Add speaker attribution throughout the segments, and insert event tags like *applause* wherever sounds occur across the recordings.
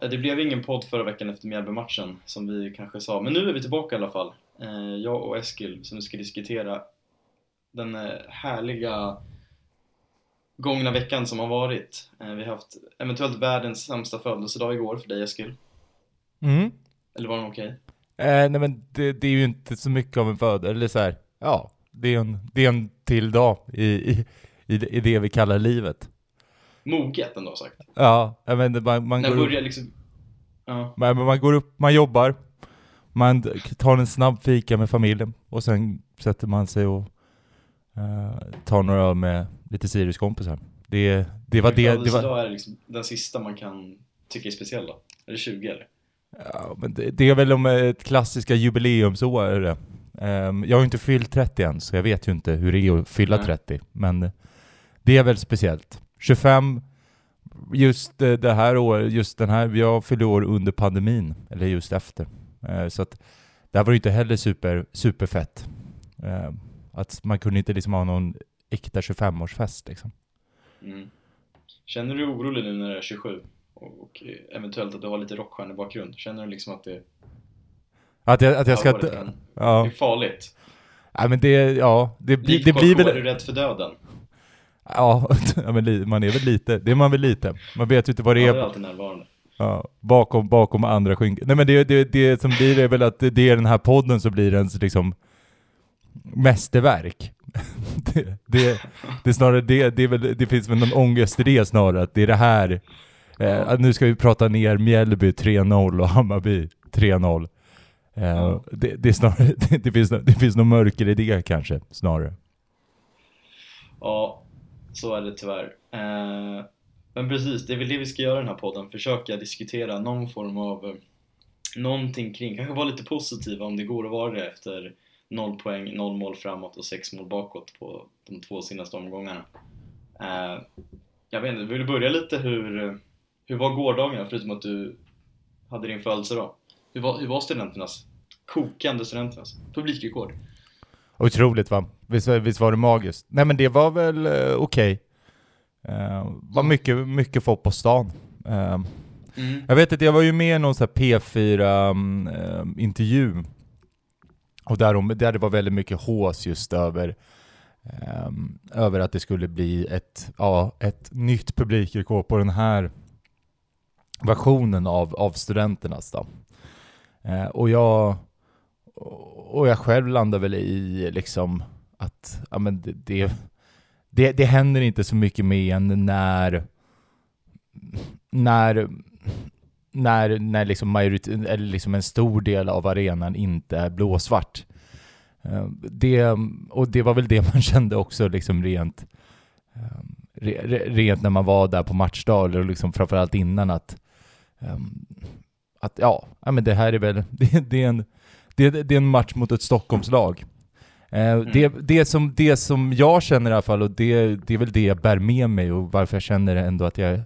Speaker 1: Ja, det blev ingen podd förra veckan efter Mjällby-matchen som vi kanske sa, men nu är vi tillbaka i alla fall. Eh, jag och Eskil som ska diskutera den eh, härliga gångna veckan som har varit. Eh, vi har haft eventuellt världens sämsta födelsedag igår för dig Eskil.
Speaker 2: Mm.
Speaker 1: Eller var den okej?
Speaker 2: Eh, nej men det, det är ju inte så mycket av en födelse, eller så här, ja, det är en, det är en till dag i, i, i, det- i det vi kallar livet.
Speaker 1: Moget ändå sagt.
Speaker 2: Ja, vet inte, man, man,
Speaker 1: När
Speaker 2: går
Speaker 1: börjar liksom... Ja.
Speaker 2: man, man går upp, man jobbar, man tar en snabb fika med familjen och sen sätter man sig och eh, tar några öl med lite Sirius-kompisar. Det, det var det, det var,
Speaker 1: är liksom den sista man kan tycka är speciell då. Är det 20 eller?
Speaker 2: Ja, men det, det är väl om ett klassiska jubileumsår är det. Ehm, jag har ju inte fyllt 30 än, så jag vet ju inte hur det är att fylla
Speaker 1: Nej.
Speaker 2: 30. Men det är väl speciellt. 25, just eh, det här året, just den här, jag fyllde år under pandemin, eller just efter. Eh, så att det här var ju inte heller super, superfett. Ehm, att man kunde inte liksom ha någon äkta 25-årsfest liksom.
Speaker 1: Mm. Känner du dig orolig nu när du är 27? Och, eventuellt att du har lite rockstjärnebakgrund? Känner du liksom att det,
Speaker 2: Att jag, att jag ska...
Speaker 1: kan- det
Speaker 2: Ja,
Speaker 1: är farligt?
Speaker 2: ja men det, ja, det, blir- det blir väl...
Speaker 1: Är du rädd för döden?
Speaker 2: Ja, *laughs* ja men man är väl lite, det är man väl lite. Man vet ju inte vad det
Speaker 1: Ja,
Speaker 2: är
Speaker 1: är alltid närvarande.
Speaker 2: ja, bakom, bakom andra skynken. Nej men det, det, det som blir är väl att det är den här podden som blir ens liksom mästerverk. *laughs* Det, det, det är snarare det, det, är väl, det finns väl någon ångest i det snarare, att det är det här, eh, nu ska vi prata ner Mjällby 3-0 och Hammarby 3-0. Eh,
Speaker 1: Ja.
Speaker 2: det, det är snarare, *laughs* det, det, finns, det finns nog mörker i det kanske, snarare.
Speaker 1: Ja, så är det tyvärr. Eh, men precis, det är väl det vi ska göra i den här podden. Försöka diskutera någon form av eh, någonting kring, kanske vara lite positiva om det går att vara det efter noll poäng, noll mål framåt och sex mål bakåt på de två senaste omgångarna. Eh, jag vet inte, vill du börja lite hur, hur var gårdagen förutom att du hade din födelsedag? Hur var, hur var studenternas, kokande studenternas publikrekord?
Speaker 2: Otroligt va? Visst, visst var det magiskt? Nej men det var väl eh, okej. Eh, var mycket, mycket folk på stan. Eh,
Speaker 1: Mm.
Speaker 2: jag vet att jag var ju med i någon sån här P4-intervju. och där, de, där det var väldigt mycket hås just över, ehm, över att det skulle bli ett, ja, ett nytt publikrekord på den här versionen av, av studenternas då. Eh, och jag och jag själv landar väl i liksom att ja, men det, det, det, det händer inte så mycket med en när när när, när liksom majorit- eller liksom en stor del av arenan inte är blåsvart. Eh, det, och det var väl det *laughs* man kände också liksom rent, eh, rent när man var där på matchdag, och liksom framförallt innan att, eh, att ja, ja men det här är väl, *laughs* det, det är en det, det är en match mot ett Stockholmslag. Eh, det, det, som, det som jag känner i alla fall, och det, det är väl det jag bär med mig och varför jag känner ändå att jag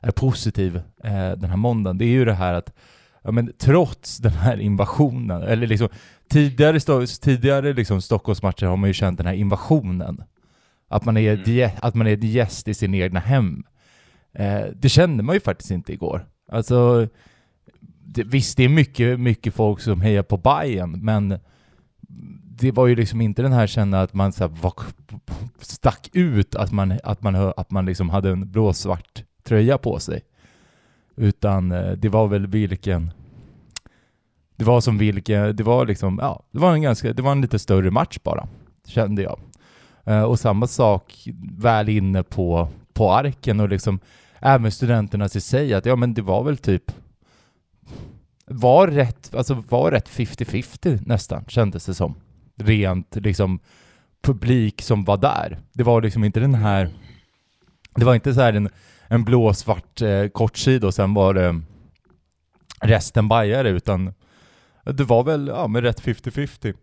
Speaker 2: är positiv eh, den här måndagen, det är ju det här att ja, men trots den här invasionen, eller liksom tidigare, tidigare liksom Stockholmsmatcher har man ju känt den här invasionen. Att man är,
Speaker 1: Mm.
Speaker 2: att man är ett gäst i sin egna hem. Eh, det kände man ju faktiskt inte igår. Alltså, det, visst, det är mycket, mycket folk som hejar på Bayern, men det var ju liksom inte den här känna att man så här, var, stack ut att man, att man, att man liksom hade en blåsvart tröja på sig. Utan eh, det var väl vilken... Det var som vilken... Det var liksom, ja, det var en ganska... Det var en lite större match bara, kände jag. Eh, och samma sak väl inne på, på arken och liksom även studenterna i sig, att ja men det var väl typ var rätt, alltså var rätt 50-50 nästan, kändes det som. Rent liksom publik som var där. Det var liksom inte den här, det var inte så här en, en blåsvart eh, kortsida och sen var det resten bajare, utan det var väl, ja men rätt 50-50.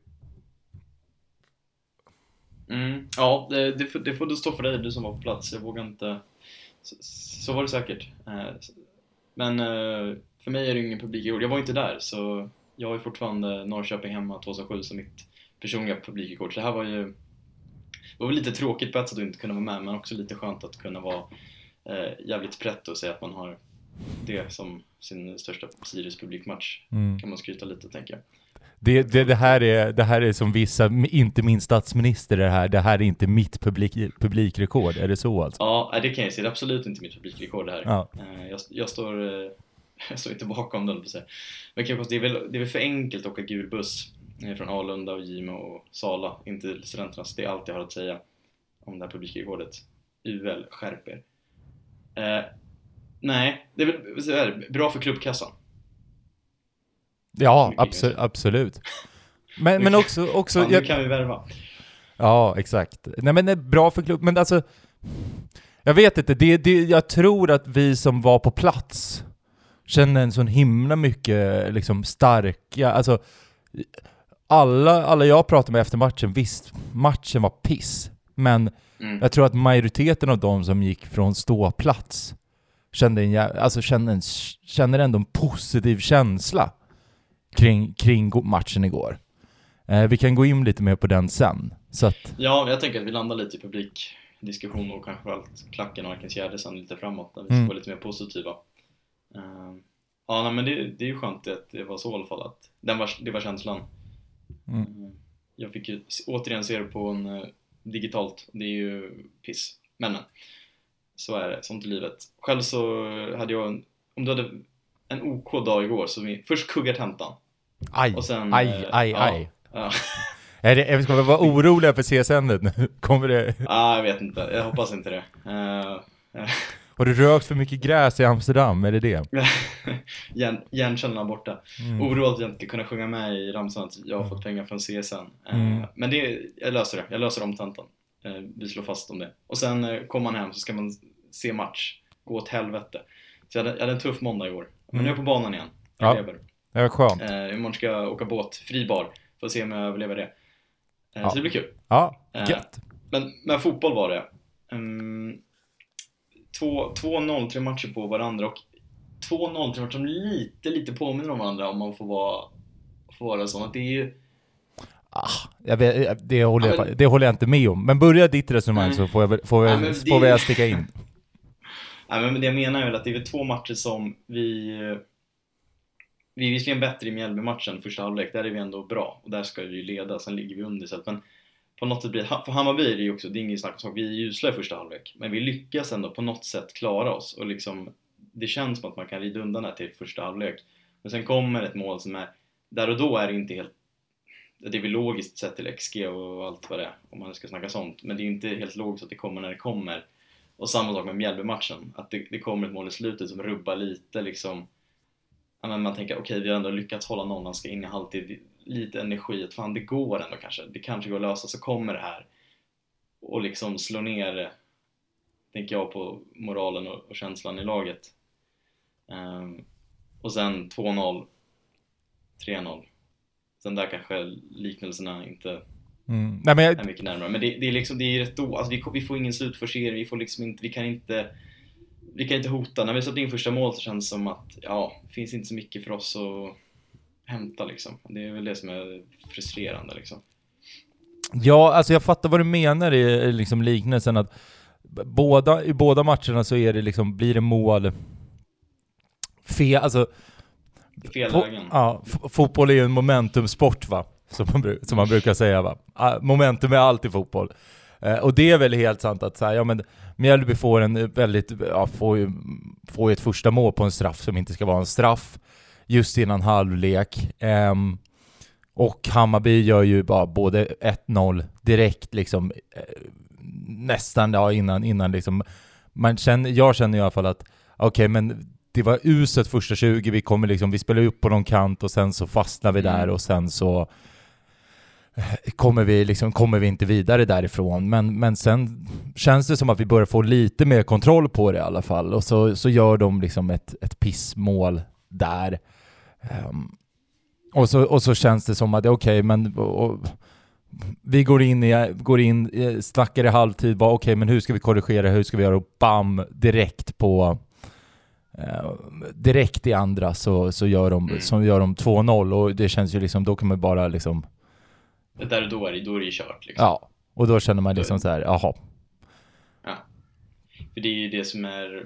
Speaker 1: Mm, ja, det, det, får- det får du stå för dig, du som var på plats. Jag vågar inte... Så, så var det säkert. Eh, men eh, för mig är det ingen publikrekord. Jag var inte där, så jag har ju fortfarande Norrköping hemma 2007 som mitt personliga publikrekord. Så det här var ju... Det var lite tråkigt på ett sätt att inte kunna vara med, men också lite skönt att kunna vara eh, jävligt pretto och säga att man har det som sin största Sirius publikmatch.
Speaker 2: Mm.
Speaker 1: Kan man skryta lite tänker jag.
Speaker 2: Det, det, det, här är, det här är som vissa, inte min statsminister det här, det här är inte mitt publik, publikrekord, är det så alltså?
Speaker 1: Ja, det kan jag säga. Det är absolut inte mitt publikrekord det här.
Speaker 2: Ja.
Speaker 1: Eh, Jag, jag, står, eh, *laughs* jag står inte bakom den, på sig. Men konstatera, det, är väl, det är väl för enkelt att åka gul buss eh, från Alunda och Gimo och Sala in till studenterna. Så det är allt jag har att säga om det här publikrekordet. UL, skärp er. Eh, nej, det är väl så här, bra för klubbkassan.
Speaker 2: Ja,
Speaker 1: Mycket
Speaker 2: abso-
Speaker 1: kanske.
Speaker 2: absolut. Men, men också, också
Speaker 1: Fan, nu
Speaker 2: jag,
Speaker 1: kan vi värva.
Speaker 2: Ja, exakt. Nej men det är bra för klubb, men alltså... Jag vet inte, det, det, jag tror att vi som var på plats känner en sån himla mycket liksom starka, alltså... Alla, alla jag pratade med efter matchen, visst, matchen var piss. Men
Speaker 1: Mm.
Speaker 2: jag tror att majoriteten av de som gick från ståplats kände, en, alltså kände, en, känner ändå en positiv känsla kring, kring matchen igår. Eh, vi kan gå in lite mer på den sen. Så att,
Speaker 1: Ja, jag tänker att vi landar lite i publikdiskussion och kanske framförallt klacken och Arkens Gärde sen lite framåt, där vi ska
Speaker 2: Mm.
Speaker 1: vara lite mer positiva. Ehm, ja, nej, men det, det är ju skönt att det var så i alla fall, att den var, det var känslan.
Speaker 2: Mm.
Speaker 1: Ehm, jag fick ju återigen se det på en eh, digitalt, det är ju piss. Men, men, så är det, sånt i livet. Själv så hade jag en, om du hade en OK dag igår, så vi, först kuggartentan
Speaker 2: aj,
Speaker 1: och sen...
Speaker 2: aj,
Speaker 1: eh,
Speaker 2: aj,
Speaker 1: ja,
Speaker 2: aj.
Speaker 1: Ja. *laughs*
Speaker 2: Är det, ska vi vara oroliga för CSN nu? *laughs* Kommer det...
Speaker 1: Ah, jag vet inte, jag hoppas inte det. Eh,
Speaker 2: Har du rökt för mycket gräs i Amsterdam? Är det det? *laughs*
Speaker 1: Hjärn, hjärnkällan borta.
Speaker 2: Mm.
Speaker 1: Oroad att jag inte kunna sjunga med i ramsan att jag har fått pengar från CSN. Eh,
Speaker 2: Mm.
Speaker 1: Men det, jag löser det, jag löser om tentan. Eh, Vi slår fast om det. Och sen eh, kommer man hem så ska man se match. Gå åt helvete. Så jag hade, jag hade en tuff måndag igår. Men
Speaker 2: Mm.
Speaker 1: nu är jag på banan igen.
Speaker 2: Ja.
Speaker 1: Jag lever.
Speaker 2: Det var skönt.
Speaker 1: Eh, imorgon ska jag åka båt, fribar. Får se om jag överlever det. Eh,
Speaker 2: Ja.
Speaker 1: Så det blir kul.
Speaker 2: Ja,
Speaker 1: Eh,
Speaker 2: gött.
Speaker 1: Men, men fotboll var det. Um, 2-0, tre matcher på varandra och 2-0, tre matcher som lite, lite påminner om varandra om man får vara, får vara sån. Att det är ju,
Speaker 2: Ah, jag vet, det, håller
Speaker 1: Ja,
Speaker 2: jag, det håller jag inte med om. Men börja ditt resonemang
Speaker 1: Nej.
Speaker 2: så får jag, får jag,
Speaker 1: Ja, men
Speaker 2: får
Speaker 1: det-
Speaker 2: jag sticka in. *laughs*
Speaker 1: nej men det jag menar är väl att det är väl två matcher som vi vi är visserligen bättre i Mjällby-matchen första halvlek, där är vi ändå bra och där ska vi ju leda, sen ligger vi under istället. Men på något sätt blir för Hammarby är det ju också, det är ingen snack om sak, vi är usla i första halvlek. Men vi lyckas ändå på något sätt klara oss och liksom det känns som att man kan rida undan det här till första halvlek. Men sen kommer ett mål som är, där och då är det inte helt det är väl logiskt sett till XG och allt vad det är, om man ska snacka sånt. Men det är inte helt logiskt att det kommer när det kommer. Och samma sak med Mjällby-matchen, att det, det kommer ett mål i slutet som rubbar lite liksom men man tänker okej vi har ändå lyckats hålla nollan, ska in i halvtid, lite energi, att fan det går ändå kanske, det kanske går att lösa, så kommer det här och liksom slå ner, tänker jag på moralen och, och känslan i laget. Ehm, och sen 2-0, 3-0. Sen där kanske liknelserna inte
Speaker 2: Mm. Nej, men jag,
Speaker 1: är mycket närmare. Men det, det är liksom, det är rätt då, alltså vi, vi får ingen slutforcering, vi får liksom inte, vi kan inte vi kan inte hota. När vi satte in första mål så känns det som att, ja, det finns inte så mycket för oss att hämta liksom. Det är väl det som är frustrerande liksom.
Speaker 2: Ja, alltså jag fattar vad du menar i liksom liknelsen att båda, i båda matcherna så är det liksom, blir det mål fel, alltså
Speaker 1: Fel lägen.
Speaker 2: ja, fotboll är ju en momentumsport va? Som man, som man brukar säga va? Momentum är allt i fotboll. Eh, och det är väl helt sant att så här, ja men Mjällby får en väldigt, ja, får ju, får ju ett första mål på en straff som inte ska vara en straff just innan halvlek. Ehm, och Hammarby gör ju bara både 1-0 direkt liksom eh, nästan ja, innan, innan liksom man känner, jag känner i alla fall att okej men det var uset första 20, vi kommer liksom, vi spelar upp på någon kant och sen så fastnar vi
Speaker 1: Mm.
Speaker 2: där och sen så eh, kommer vi liksom, kommer vi inte vidare därifrån. Men, men sen känns det som att vi börjar få lite mer kontroll på det i alla fall och så, så gör de liksom ett, ett pissmål där. Ehm, och, så, och så känns det som att, okej men och, vi går in, i, går in snackar i halvtid, bara okej men hur ska vi korrigera, hur ska vi göra? Och bam, direkt på eh, direkt i andra så, så gör de,
Speaker 1: Mm.
Speaker 2: så gör de 2-0 och det känns ju liksom, då kan man bara liksom,
Speaker 1: Där och då är det, då är det ju kört liksom.
Speaker 2: ja. Och då känner man liksom så här, jaha.
Speaker 1: För det är ju det som är...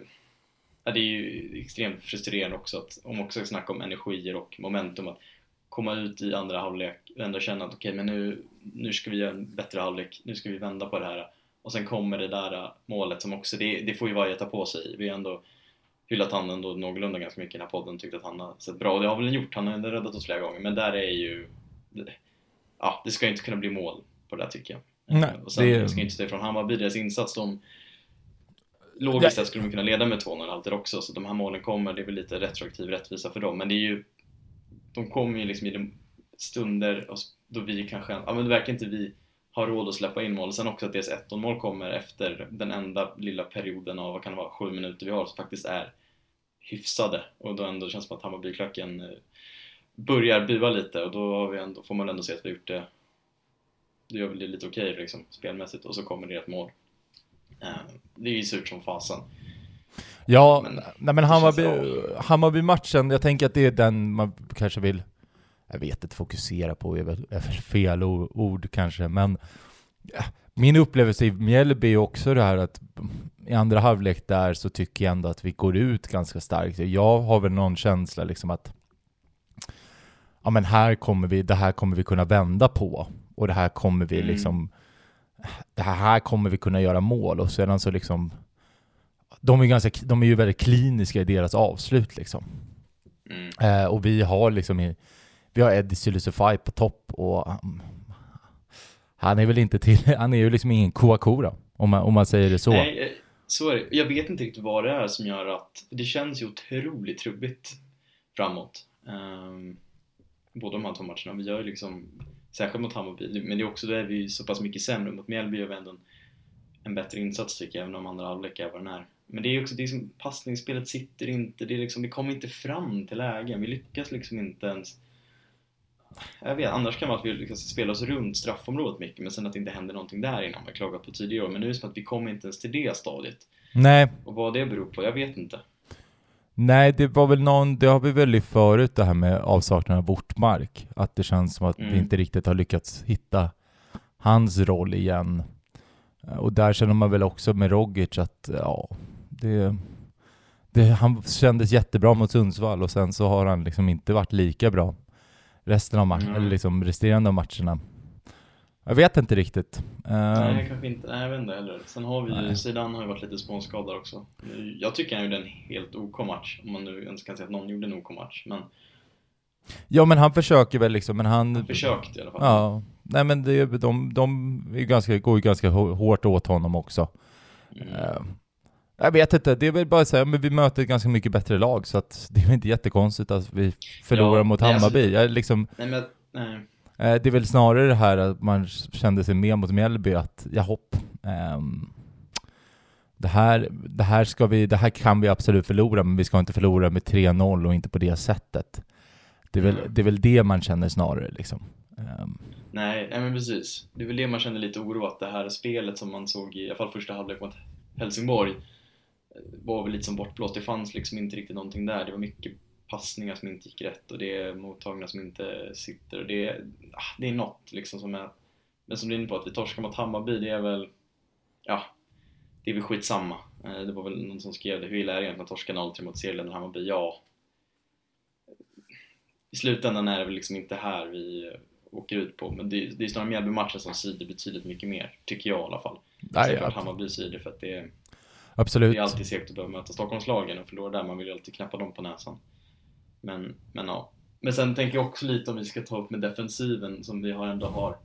Speaker 1: ja, det är ju extremt frustrerande också att, om också snacka om energier och momentum, att komma ut i andra halvlek och ändå känna att okej, okay, men nu, nu ska vi göra en bättre halvlek, nu ska vi vända på det här. Och sen kommer det där målet som också, det, det får ju varje ta på sig. Vi har ändå hyllat han ändå någorlunda ganska mycket i den här podden, tyckt att han har sett bra och det har väl gjort, han har ändå räddat oss flera gånger, men där är ju ja, det ska ju inte kunna bli mål på det där tycker jag.
Speaker 2: Nej,
Speaker 1: och sen,
Speaker 2: det-
Speaker 1: jag ska inte säga från Hammarby, deras insats, de Logiskt sett skulle de kunna leda med 2-0 alltid också, så de här målen kommer, det är väl lite retroaktiv rättvisa för dem, men det är ju De kommer ju liksom i de stunder då vi kanske, ja men det verkar inte vi har råd att släppa in mål, sen också att deras 1-0 mål kommer efter den enda lilla perioden av, vad kan det vara, sju minuter vi har som faktiskt är hyfsade. Och då ändå känns det som att Hammarbyklacken eh, börjar bua lite. Och då ändå, får man ändå se att vi har gjort det. Det gör väl det lite okej liksom, spelmässigt. Och så kommer det ett mål. Eh, Det är ju surt som fasen.
Speaker 2: Ja,
Speaker 1: Men
Speaker 2: nej men Hammarby,
Speaker 1: känns
Speaker 2: Hammarby-matchen, jag tänker att det är den man kanske vill, jag vet inte, fokusera på är väl, är väl fel ord kanske, men ja, min upplevelse i Mjällby är också det här att i andra halvlek där så tycker jag ändå att vi går ut ganska starkt. Jag har väl någon känsla liksom att ja men här kommer vi, det här kommer vi kunna vända på och det här kommer vi
Speaker 1: Mm.
Speaker 2: liksom det här, kommer vi kunna göra mål och sedan så liksom de är, ganska, de är ju väldigt kliniska i deras avslut liksom.
Speaker 1: Mm.
Speaker 2: Eh, och vi har liksom vi har Eddie Sylisufaj på topp och um, han är väl inte till, *laughs* han är ju liksom ingen Kouakoura om man, om man säger det så.
Speaker 1: Nej, eh, så är det. Jag vet inte riktigt vad det är som gör att det känns ju otroligt trubbigt framåt. Um, båda de här två matcherna. Vi gör ju liksom, särskilt mot Hammarby, men det är också där vi är så pass mycket sämre. Mot Mjällby gör vi ändå en, en bättre insats tycker jag, även om andra halvlek är vad den är. Men det är också, det är som passningsspelet sitter inte, det är liksom, vi kommer inte fram till lägen. Vi lyckas liksom inte ens jag vet, annars kan det vara att vi lyckas spela oss runt straffområdet mycket men sen att det inte händer någonting där innan vi har klagat på tidigare år. Men nu är det som att vi kommer inte ens till det stadiet.
Speaker 2: Nej,
Speaker 1: Och vad det beror på, jag vet inte.
Speaker 2: Nej, det var väl någon, det har vi väl i förut det här med avsaknaden av Ortmark. Att det känns som att vi
Speaker 1: Mm.
Speaker 2: inte riktigt har lyckats hitta hans roll igen. Eh, Och där känner man väl också med Rogic att, ja, det, det, han kändes jättebra mot Sundsvall och sen så har han liksom inte varit lika bra resten av matchen,
Speaker 1: Mm.
Speaker 2: eller liksom resterande av matcherna. Jag vet inte riktigt.
Speaker 1: Nej, kanske inte. Nej, jag vet inte heller. Sen har vi ju,
Speaker 2: Nej.
Speaker 1: Zidane har ju varit lite småskadad också. Jag tycker han gjorde en helt OK match, om man nu ens kan säga att någon gjorde en OK match. Men
Speaker 2: ja men han försöker väl liksom, men han...
Speaker 1: han försökte i alla fall.
Speaker 2: Ja, nej men det, de, de är ganska, går ju ganska hå- hårt åt honom också.
Speaker 1: Mm.
Speaker 2: Eh, jag vet inte, det är väl bara att säga, men vi möter ett ganska mycket bättre lag så att det är inte jättekonstigt att vi förlorar
Speaker 1: Ja,
Speaker 2: mot
Speaker 1: nej, alltså-
Speaker 2: Hammarby. Jag liksom,
Speaker 1: Nej, men nej.
Speaker 2: Eh, det är väl snarare det här att man kände sig mer mot Mjällby att, ja hopp, ehm, det här, det, här ska vi, det här kan vi absolut förlora, men vi ska inte förlora med 3-0 och inte på det sättet. Det är väl,
Speaker 1: Mm.
Speaker 2: det, är väl det man känner snarare liksom. Ehm,
Speaker 1: Nej, nej men precis. Det är väl det man känner lite oro att det här spelet som man såg i, i alla fall första halvlek mot Helsingborg eh, var väl lite som bortblåst. Det fanns liksom inte riktigt någonting där. Det var mycket passningar som inte gick rätt och det är mottagna som inte sitter och det är, ah, det är något liksom som är men som du är inne på att vi torskar mot Hammarby det är väl ja, det är väl skitsamma. Eh, Det var väl någon som skrev det, hur illa är det egentligen att torska 0-3 mot serieledaren Hammarby? Ja, i slutändan är det väl liksom inte här vi åker ut på. Men det, det är snarare Mjällby-matchen som svider betydligt mycket mer, tycker jag i alla fall.
Speaker 2: nej,
Speaker 1: Sen klart
Speaker 2: ja,
Speaker 1: Hammarby svider för att det är,
Speaker 2: absolut.
Speaker 1: det är alltid segt att behöva möta Stockholmslagen och förlora där. Man vill ju alltid knappa dem på näsan. Men, men ja. Men sen tänker jag också lite om vi ska ta upp med defensiven som vi har ändå har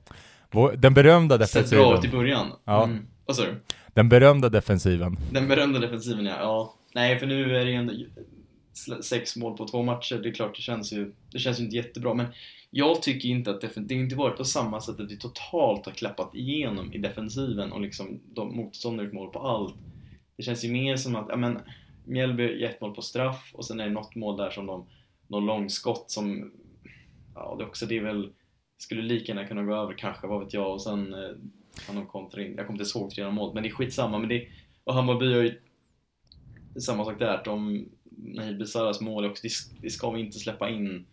Speaker 2: Den berömda
Speaker 1: sett bra ut i
Speaker 2: defensiven.
Speaker 1: början.
Speaker 2: Ja.
Speaker 1: Mm. Vad sa du?
Speaker 2: Den berömda defensiven.
Speaker 1: Den berömda defensiven ja. ja. Nej, för nu är det ju ändå sex mål på två matcher. Det är klart, det känns ju, det känns ju inte jättebra. Men jag tycker inte att defen- det har inte varit på samma sätt att vi totalt har klappat igenom i defensiven och liksom de motståndare gjort mål på allt. Det känns ju mer som att, ja men, Mjällby gör ett mål på straff och sen är det något mål där som de, någon långskott som, ja det är också, det är väl, skulle lika gärna kunna gå över kanske, vad vet jag, och sen eh, kan de kontra in. Jag kommer inte ihåg tre mål, men det är skitsamma. Men det, och Hammarby har ju är samma sak där. De, Nahid Besaras mål också, det, ska vi inte släppa in.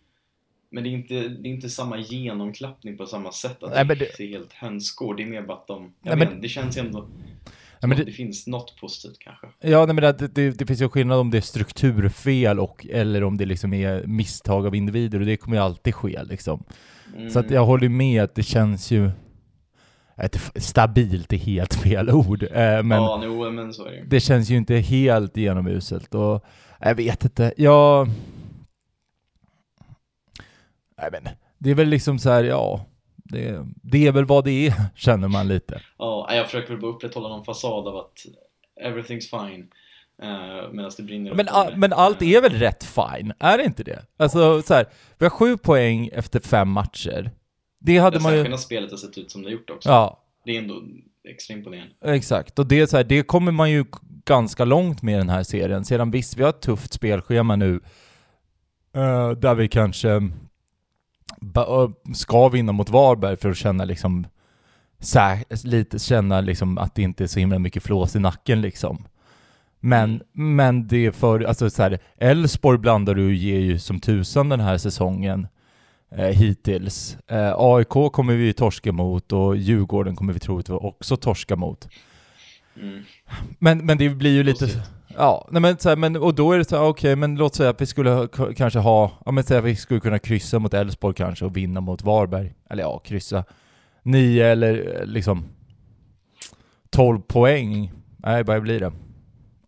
Speaker 1: Men det är inte, det är inte samma genomklappning på samma sätt. Att
Speaker 2: Nej, men
Speaker 1: det
Speaker 2: det-
Speaker 1: ser helt hönsgård. Det är mer bara att de,
Speaker 2: Nej,
Speaker 1: jag
Speaker 2: men-
Speaker 1: vet, inte, det känns ändå
Speaker 2: Ja, men
Speaker 1: det,
Speaker 2: det-
Speaker 1: finns något positivt kanske.
Speaker 2: Ja, nej, men det, det, det finns ju skillnad om det är strukturfel och, eller om det liksom är misstag av individer och det kommer ju alltid ske liksom.
Speaker 1: Mm.
Speaker 2: Så att jag håller med att det känns ju... Ett, stabilt är helt fel ord, eh, men
Speaker 1: Ja, jo, men det
Speaker 2: känns ju inte helt genomuselt och jag vet inte, jag... Nej men, det är väl liksom så här, ja, det, det är väl vad det är, *laughs* känner man lite.
Speaker 1: Ja, jag försöker väl bara upprätthålla någon fasad av att everything's fine. Uh, Medan det brinner
Speaker 2: Men, all, men allt
Speaker 1: Eh,
Speaker 2: är väl rätt fine? Är det inte det? Alltså så här, vi har sju poäng efter fem matcher. Det hade
Speaker 1: det
Speaker 2: man ju...
Speaker 1: särskilda spelet har sett ut som det gjort också.
Speaker 2: Ja,
Speaker 1: Det är ändå extra imponerande.
Speaker 2: exakt. Och det är så här, det kommer man ju ganska långt med i den här serien. Sedan visst, vi har ett tufft spelschema nu. eh, där vi kanske eh, ska vinna mot Varberg för att känna liksom lite känna liksom att det inte är så himla mycket flås i nacken liksom. Men,
Speaker 1: Mm.
Speaker 2: men det är för, alltså så här, Elfsborg blandar du ger ju som tusan den här säsongen eh, hittills. Eh, AIK kommer vi ju torska mot och Djurgården kommer vi troligtvis också torska mot.
Speaker 1: Mm.
Speaker 2: Men, men det blir ju lite... Ja, nej men, så här, men och då är det så här, okej, men låt säga att vi skulle ha, kanske ha, ja men säga att vi skulle kunna kryssa mot Elfsborg kanske och vinna mot Varberg. Eller ja, kryssa. Nio eller eh, liksom 12 poäng. Nej, vad blir det?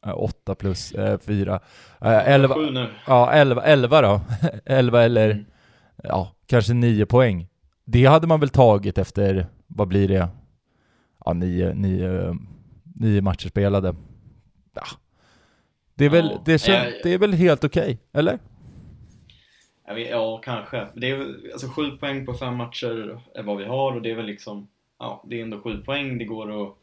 Speaker 2: Eh, Åtta plus eh, fyra. Eh, elva,
Speaker 1: Sju nu.
Speaker 2: ja, elva, elva då. *laughs* elva eller,
Speaker 1: Mm.
Speaker 2: ja, kanske nio poäng. Det hade man väl tagit efter, vad blir det? Ja, nio, nio, nio matcher spelade. Ja. Det är väl,
Speaker 1: Ja,
Speaker 2: det, kän,
Speaker 1: jag-
Speaker 2: det är väl helt okej, eller?
Speaker 1: Jag vet, ja, kanske. Det är, alltså sju poäng på fem matcher är vad vi har och det är väl liksom, ja, det är ändå sju poäng. Det går att,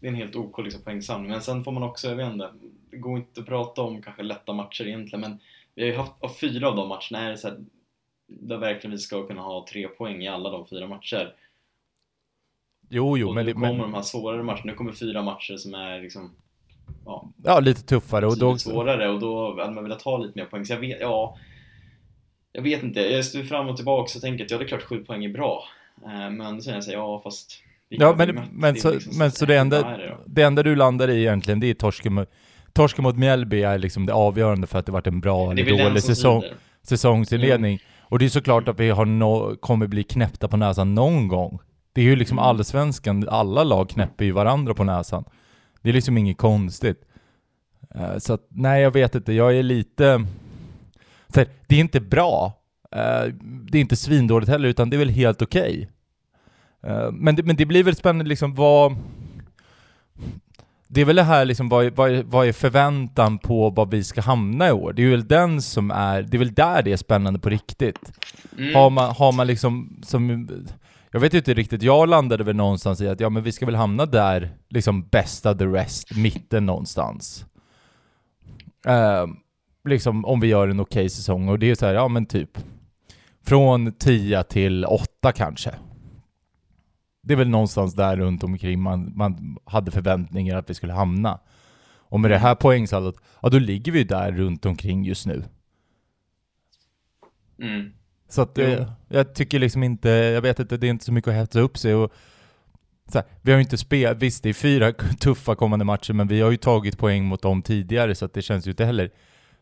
Speaker 1: det är en helt OK liksom, poängsamling. Men sen får man också, jag vet inte, det går inte att prata om kanske lätta matcher egentligen, men vi har ju haft, av fyra av de matcherna är det så här, där verkligen vi ska kunna ha tre poäng i alla de fyra matcher.
Speaker 2: Jo, jo,
Speaker 1: och
Speaker 2: men,
Speaker 1: nu kommer
Speaker 2: men
Speaker 1: de här svårare matcherna, nu kommer fyra matcher som är liksom, ja,
Speaker 2: ja, lite tuffare och då...
Speaker 1: svårare och då hade man velat ha lite mer poäng. Så jag vet, ja, jag vet inte. Jag står fram och tillbaka och tänker att ja, det är klart sju poäng är bra. Eh, Men så säger jag ja, fast
Speaker 2: Ja, men, men,
Speaker 1: Det
Speaker 2: så,
Speaker 1: liksom
Speaker 2: men så det
Speaker 1: vad
Speaker 2: enda,
Speaker 1: det
Speaker 2: det enda du landar i egentligen, det är torsken mot, torsken mot Mjällby är liksom det avgörande för att det varit en bra
Speaker 1: Det
Speaker 2: eller dålig säsong, säsongsinledning. Och det är såklart att vi har no, kommer bli knäppta på näsan någon gång. Det är ju liksom
Speaker 1: Mm.
Speaker 2: allsvenskan, alla lag knäpper ju varandra på näsan. Det är liksom inget konstigt. Eh, så att, nej jag vet inte, jag är lite... Här, det är inte bra. Eh, det är inte svindåligt heller, utan det är väl helt okej. Eh, men, det, men det blir väl spännande liksom vad... Det är väl det här liksom, vad vad, vad är förväntan på vad vi ska hamna i år? Det är väl den som är, det är väl där det är spännande på riktigt.
Speaker 1: Mm.
Speaker 2: Har man, har man liksom, som, jag vet inte riktigt, jag landade väl någonstans i att ja men vi ska väl hamna där, liksom bästa the rest, mitten någonstans. Eh, liksom om vi gör en okej säsong och det är så här, ja men typ från 10 till 8 kanske. Det är väl någonstans där runt omkring man, man hade förväntningar att vi skulle hamna. Och med det här poängsaldot, ja då ligger vi där runt omkring just nu.
Speaker 1: Mm.
Speaker 2: Så att eh, jag tycker liksom inte, jag vet inte, det är inte så mycket att hetsa upp sig och här, vi har ju inte spelat, visst det är fyra *laughs* tuffa kommande matcher men vi har ju tagit poäng mot dem tidigare så det känns ju inte heller,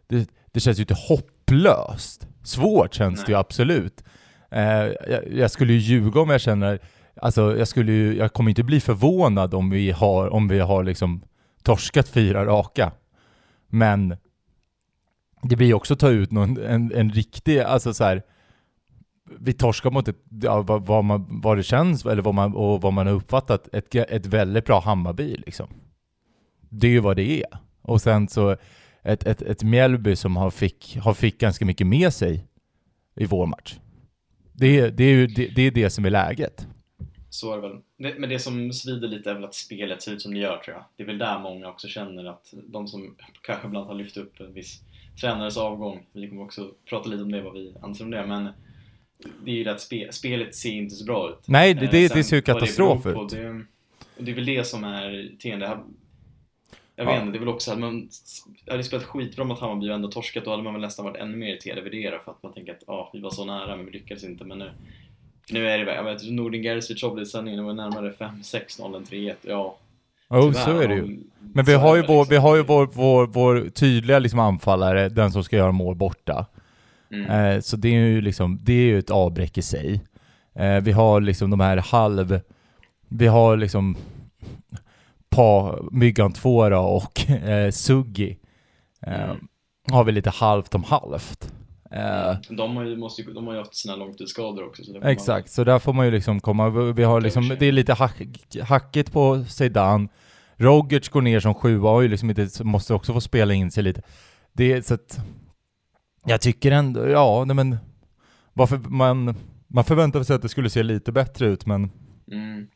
Speaker 2: det, det känns ju inte hopplöst. Svårt känns det ju absolut. Eh, jag, jag skulle ju ljuga om jag känner, alltså jag skulle ju, jag kommer inte bli förvånad om vi har, om vi har liksom torskat fyra raka. Men det blir ju också att ta ut någon, en, en riktig, alltså så här. Vi torskar mot ett, ja, vad, vad, man, vad det känns, eller vad man, och vad man har uppfattat, ett, ett väldigt bra Hammarby liksom. Det är ju vad det är. Och sen så ett, ett, ett Mjällby som har fick, har fick ganska mycket med sig i vår match. Det, är- det, är ju, det, det är det som är läget.
Speaker 1: Så är det väl. Det, men det som svider lite är väl att spelet ser ut som det gör tror jag. Det är väl där många också känner att de som kanske ibland har lyft upp en viss tränares avgång, vi kommer också prata lite om det, vad vi anser om det, men det är ju det att spe, spelet ser inte så bra ut.
Speaker 2: Nej, det,
Speaker 1: Eh,
Speaker 2: det, det ser ju katastrof ut.
Speaker 1: Det, det är väl det som är teende. Jag
Speaker 2: Ja.
Speaker 1: vet inte, det är väl också att man hade spelat skitbra mot Hammarby och ändå torskat, då hade man väl nästan varit ännu mer irriterad över det för att man tänker att ja, vi var så nära men vi lyckades inte. Men nu, nu är det väl, jag vet Nordin Gerzic avbryter sändningen, det var närmare 5-6-0 än 3-1. Ja,
Speaker 2: Jo,
Speaker 1: Tyvärr,
Speaker 2: så är det ju. Men vi har ju, vår,
Speaker 1: liksom.
Speaker 2: vi har ju vår, vår, vår tydliga liksom anfallare, den som ska göra mål borta.
Speaker 1: Mm.
Speaker 2: Eh, så det är ju liksom, det är ju ett avbräck i sig. Eh, vi har liksom de här halv... Vi har liksom Pa, Myggan Tvåra och eh, Suggi. Eh,
Speaker 1: Mm.
Speaker 2: Har vi lite halvt om halvt. Eh,
Speaker 1: De har ju, måste, de har ju haft sina långtidsskador också. Så får man-
Speaker 2: Exakt, så där får man ju liksom komma, vi har liksom, det är lite hack, hackigt på Zeidan. Rogic går ner som sjua och ju liksom inte, måste också få spela in sig lite. Det är så att, jag tycker ändå, ja nej men, varför man, man förväntade sig att det skulle se lite bättre ut men,
Speaker 1: Mm.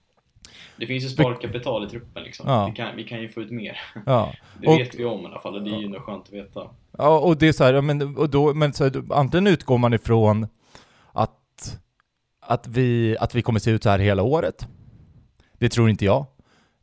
Speaker 1: Det finns ju sparkapital i truppen liksom.
Speaker 2: Ja.
Speaker 1: Vi, kan, vi kan ju få ut mer. *laughs*
Speaker 2: ja.
Speaker 1: Det
Speaker 2: Och-
Speaker 1: vet vi om i alla fall och det är ju ändå skönt att veta.
Speaker 2: Ja, och det är så här, ja, men, och då, men så här, antingen utgår man ifrån att, att, vi, att vi kommer se ut så här hela året. Det tror inte jag.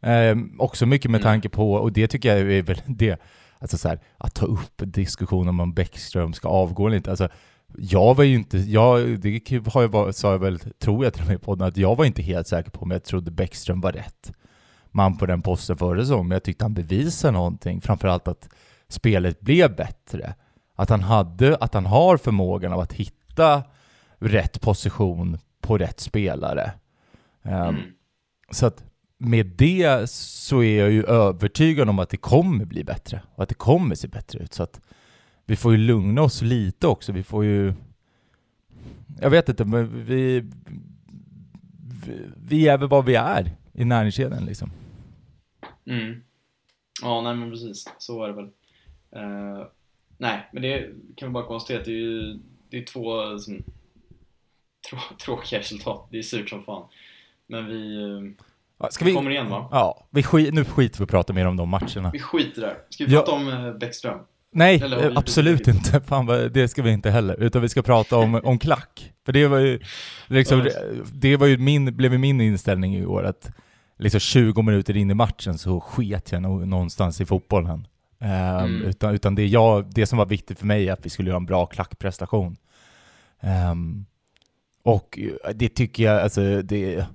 Speaker 2: Ehm, också mycket med
Speaker 1: Mm.
Speaker 2: tanke på, och det tycker jag är väl det, alltså så här, att ta upp diskussionen om Bäckström ska avgå eller inte. Alltså, jag var ju inte, jag, det har jag, var- sa jag väl, tror jag till och med i podden, att jag var inte helt säker på om jag trodde Bäckström var rätt man på den posten förra säsongen, men jag tyckte han bevisade någonting, framförallt att spelet blev bättre. Att han, hade, att han har förmågan av att hitta rätt position på rätt spelare. Ehm,
Speaker 1: Mm.
Speaker 2: Så att med det så är jag ju övertygad om att det kommer bli bättre och att det kommer se bättre ut. Så att vi får ju lugna oss lite också. Vi får ju... Jag vet inte, men vi... Vi, vi är väl vad vi är i näringskedjan liksom.
Speaker 1: Mm. Ja, nej men precis. Så är det väl. Uh, nej, men det kan vi bara konstatera att det är ju det är två som, trå, tråkiga resultat. Det är surt som fan. Men vi,
Speaker 2: Uh, Ska
Speaker 1: vi kommer igen va?
Speaker 2: Ja, vi skit, nu skiter vi och pratar mer om de matcherna.
Speaker 1: Vi skiter där. Ska vi
Speaker 2: Ja.
Speaker 1: prata om eh, Bäckström?
Speaker 2: Nej,
Speaker 1: Eller
Speaker 2: eh, absolut
Speaker 1: gjort
Speaker 2: inte. *laughs* Fan vad, det ska vi inte heller. Utan vi ska prata om, om klack. För det var ju liksom,
Speaker 1: Ja.
Speaker 2: det var ju min, blev min inställning i år att liksom 20 minuter in i matchen så sket jag nog någonstans i fotbollen. Ehm,
Speaker 1: Mm.
Speaker 2: utan, utan det, jag, det som var viktigt för mig är att vi skulle göra en bra klackprestation. Ehm, och det tycker jag, alltså det,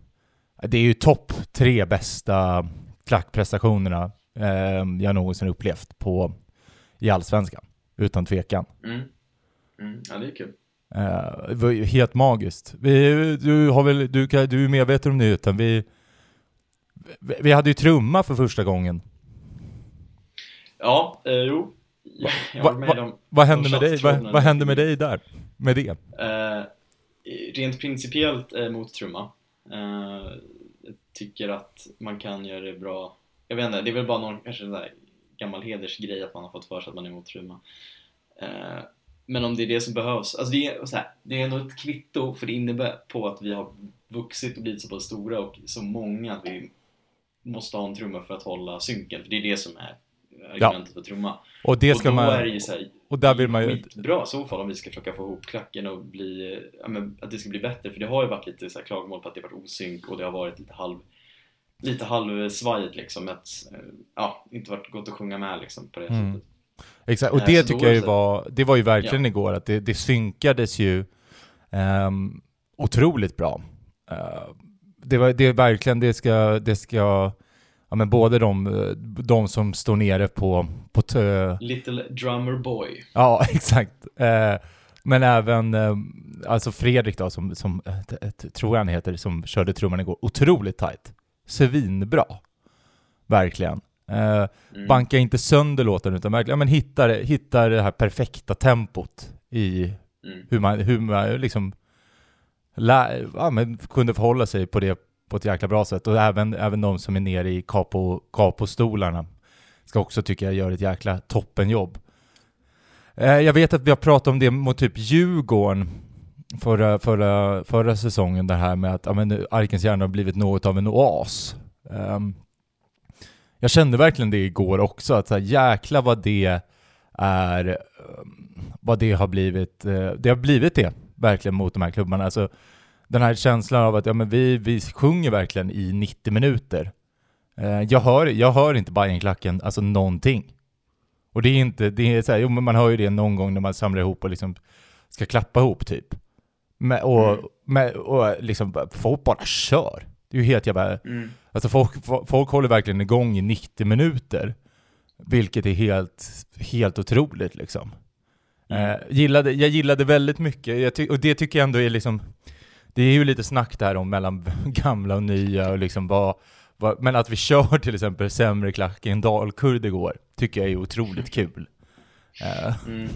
Speaker 2: det är ju topp tre bästa klackprestationerna ehm, jag någonsin upplevt på, i Allsvenskan. Utan tvekan.
Speaker 1: Mm. Mm. Ja, det är kul.
Speaker 2: Eh, det var ju helt magiskt. Vi, du, har väl, du, du är medveten om nyheten. Vi, vi, hade ju trumma för första gången.
Speaker 1: Ja, eh, jo. Jag, jag
Speaker 2: Va- va-
Speaker 1: de,
Speaker 2: Vad hände
Speaker 1: de
Speaker 2: med dig?
Speaker 1: chatttrådarna
Speaker 2: Vad, hände med dig där? Med det?
Speaker 1: Eh, rent principiellt eh, mot trumma. Eh, jag tycker att man kan göra det bra. Jag vet inte, det är väl bara någon kanske där gammal hedersgrej att man har fått för sig att man är emot trumma. Eh, men om det är det som behövs. Alltså det, är, så här, det är ändå ett kvitto för det innebär på att vi har vuxit och blivit så pass stora och så många att vi måste ha en trumma för att hålla synken. För det är det som är argumentet för trumma.
Speaker 2: Och det
Speaker 1: och
Speaker 2: ska
Speaker 1: då
Speaker 2: man...
Speaker 1: är det ju så här,
Speaker 2: och där vill man ju...
Speaker 1: I så fall om vi ska försöka få ihop klacken och bli, ja, men, att det ska bli bättre för det har ju varit lite så här klagomål på att det har varit osynk och det har varit lite halv lite halvsvajigt liksom att eh, ja, inte varit gott att sjunga med liksom på det
Speaker 2: Mm.
Speaker 1: sättet.
Speaker 2: Exakt, och
Speaker 1: Eh,
Speaker 2: det
Speaker 1: då
Speaker 2: tycker jag ju var... Det var ju verkligen igår att det, det synkades ju ehm, otroligt bra. Eh, det, var, det är verkligen, det ska... Det ska ja, men både de, de som står nere på, på tö,
Speaker 1: Little drummer boy.
Speaker 2: Ja, *laughs* exakt. Eh, men även eh, alltså Fredrik då, som, som eh, tror jag han heter, som körde trumman igår. Otroligt tight. Svinbra. Verkligen. Eh,
Speaker 1: Mm.
Speaker 2: banka inte sönder låten utan verkligen, ja, men hittar, hittar det här perfekta tempot i
Speaker 1: Mm.
Speaker 2: hur man, hur man liksom lä, ja, men kunde förhålla sig på det på ett jäkla bra sätt. Och även, även de som är nere i capo, capo-stolarna ska också tycka jag gör ett jäkla toppenjobb. Eh, jag vet att vi har pratat om det mot typ Djurgården förra, förra, förra säsongen, det här med att ja, men, Arkens Hjärna har blivit något av en oas. Ehm, jag kände verkligen det igår också, att så här, jäkla vad det är, ehm, vad det har blivit, eh, det har blivit det verkligen mot de här klubbarna. Alltså, den här känslan av att ja, men vi, vi sjunger verkligen i 90 minuter. Eh, jag, hör, jag hör inte Bajenklacken, alltså någonting. Och det är inte, det är så här, jo men man hör ju det någon gång när man samlar ihop och liksom ska klappa ihop typ. Men, och,
Speaker 1: Mm.
Speaker 2: men, och liksom, folk bara kör. Det är ju helt jävla,
Speaker 1: Mm.
Speaker 2: Alltså folk, folk håller verkligen igång i 90 minuter. Vilket är helt, helt otroligt liksom.
Speaker 1: Mm.
Speaker 2: Eh, gillade, jag gillade väldigt mycket, ty- och det tycker jag ändå är liksom Det är ju lite snack där om mellan *laughs* gamla och nya och liksom vad, vad Men att vi kör *laughs* till exempel sämre klack i en dalkurd igår Tycker jag är otroligt *laughs* kul eh,
Speaker 1: Mm.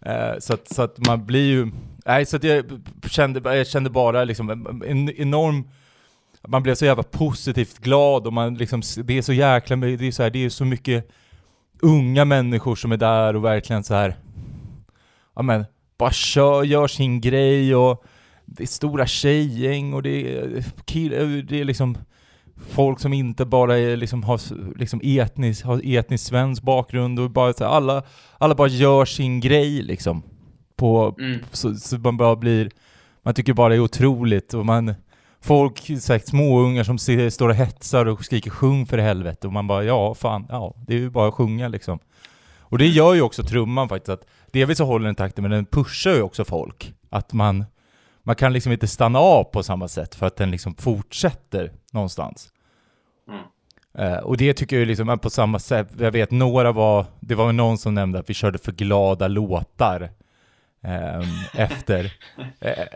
Speaker 2: eh, så, att, så att man blir ju Nej, så att jag kände, jag kände bara liksom en enorm man blev så jävla positivt glad och man liksom, det är så jäkla, det är så här, det är så mycket unga människor som är där och verkligen så här ja men, bara kör, gör sin grej och det är stora tjejgäng och det är killar, det är liksom folk som inte bara är liksom har liksom etnisk, har etnisk svensk bakgrund och bara så här, alla, alla bara gör sin grej liksom. På,
Speaker 1: Mm.
Speaker 2: så, så man bara blir, man tycker bara det är otroligt och man Folk, här, småungar som ser, står och hetsar och skriker sjung för helvete och man bara ja, fan, ja, det är ju bara att sjunga liksom. Och det gör ju också trumman faktiskt, att delvis så håller den takten men den pushar ju också folk. Att man, man kan liksom inte stanna av på samma sätt för att den liksom fortsätter någonstans.
Speaker 1: Mm.
Speaker 2: Eh, och det tycker jag liksom på samma sätt, jag vet några var, det var någon som nämnde att vi körde för glada låtar ehm, *laughs* efter,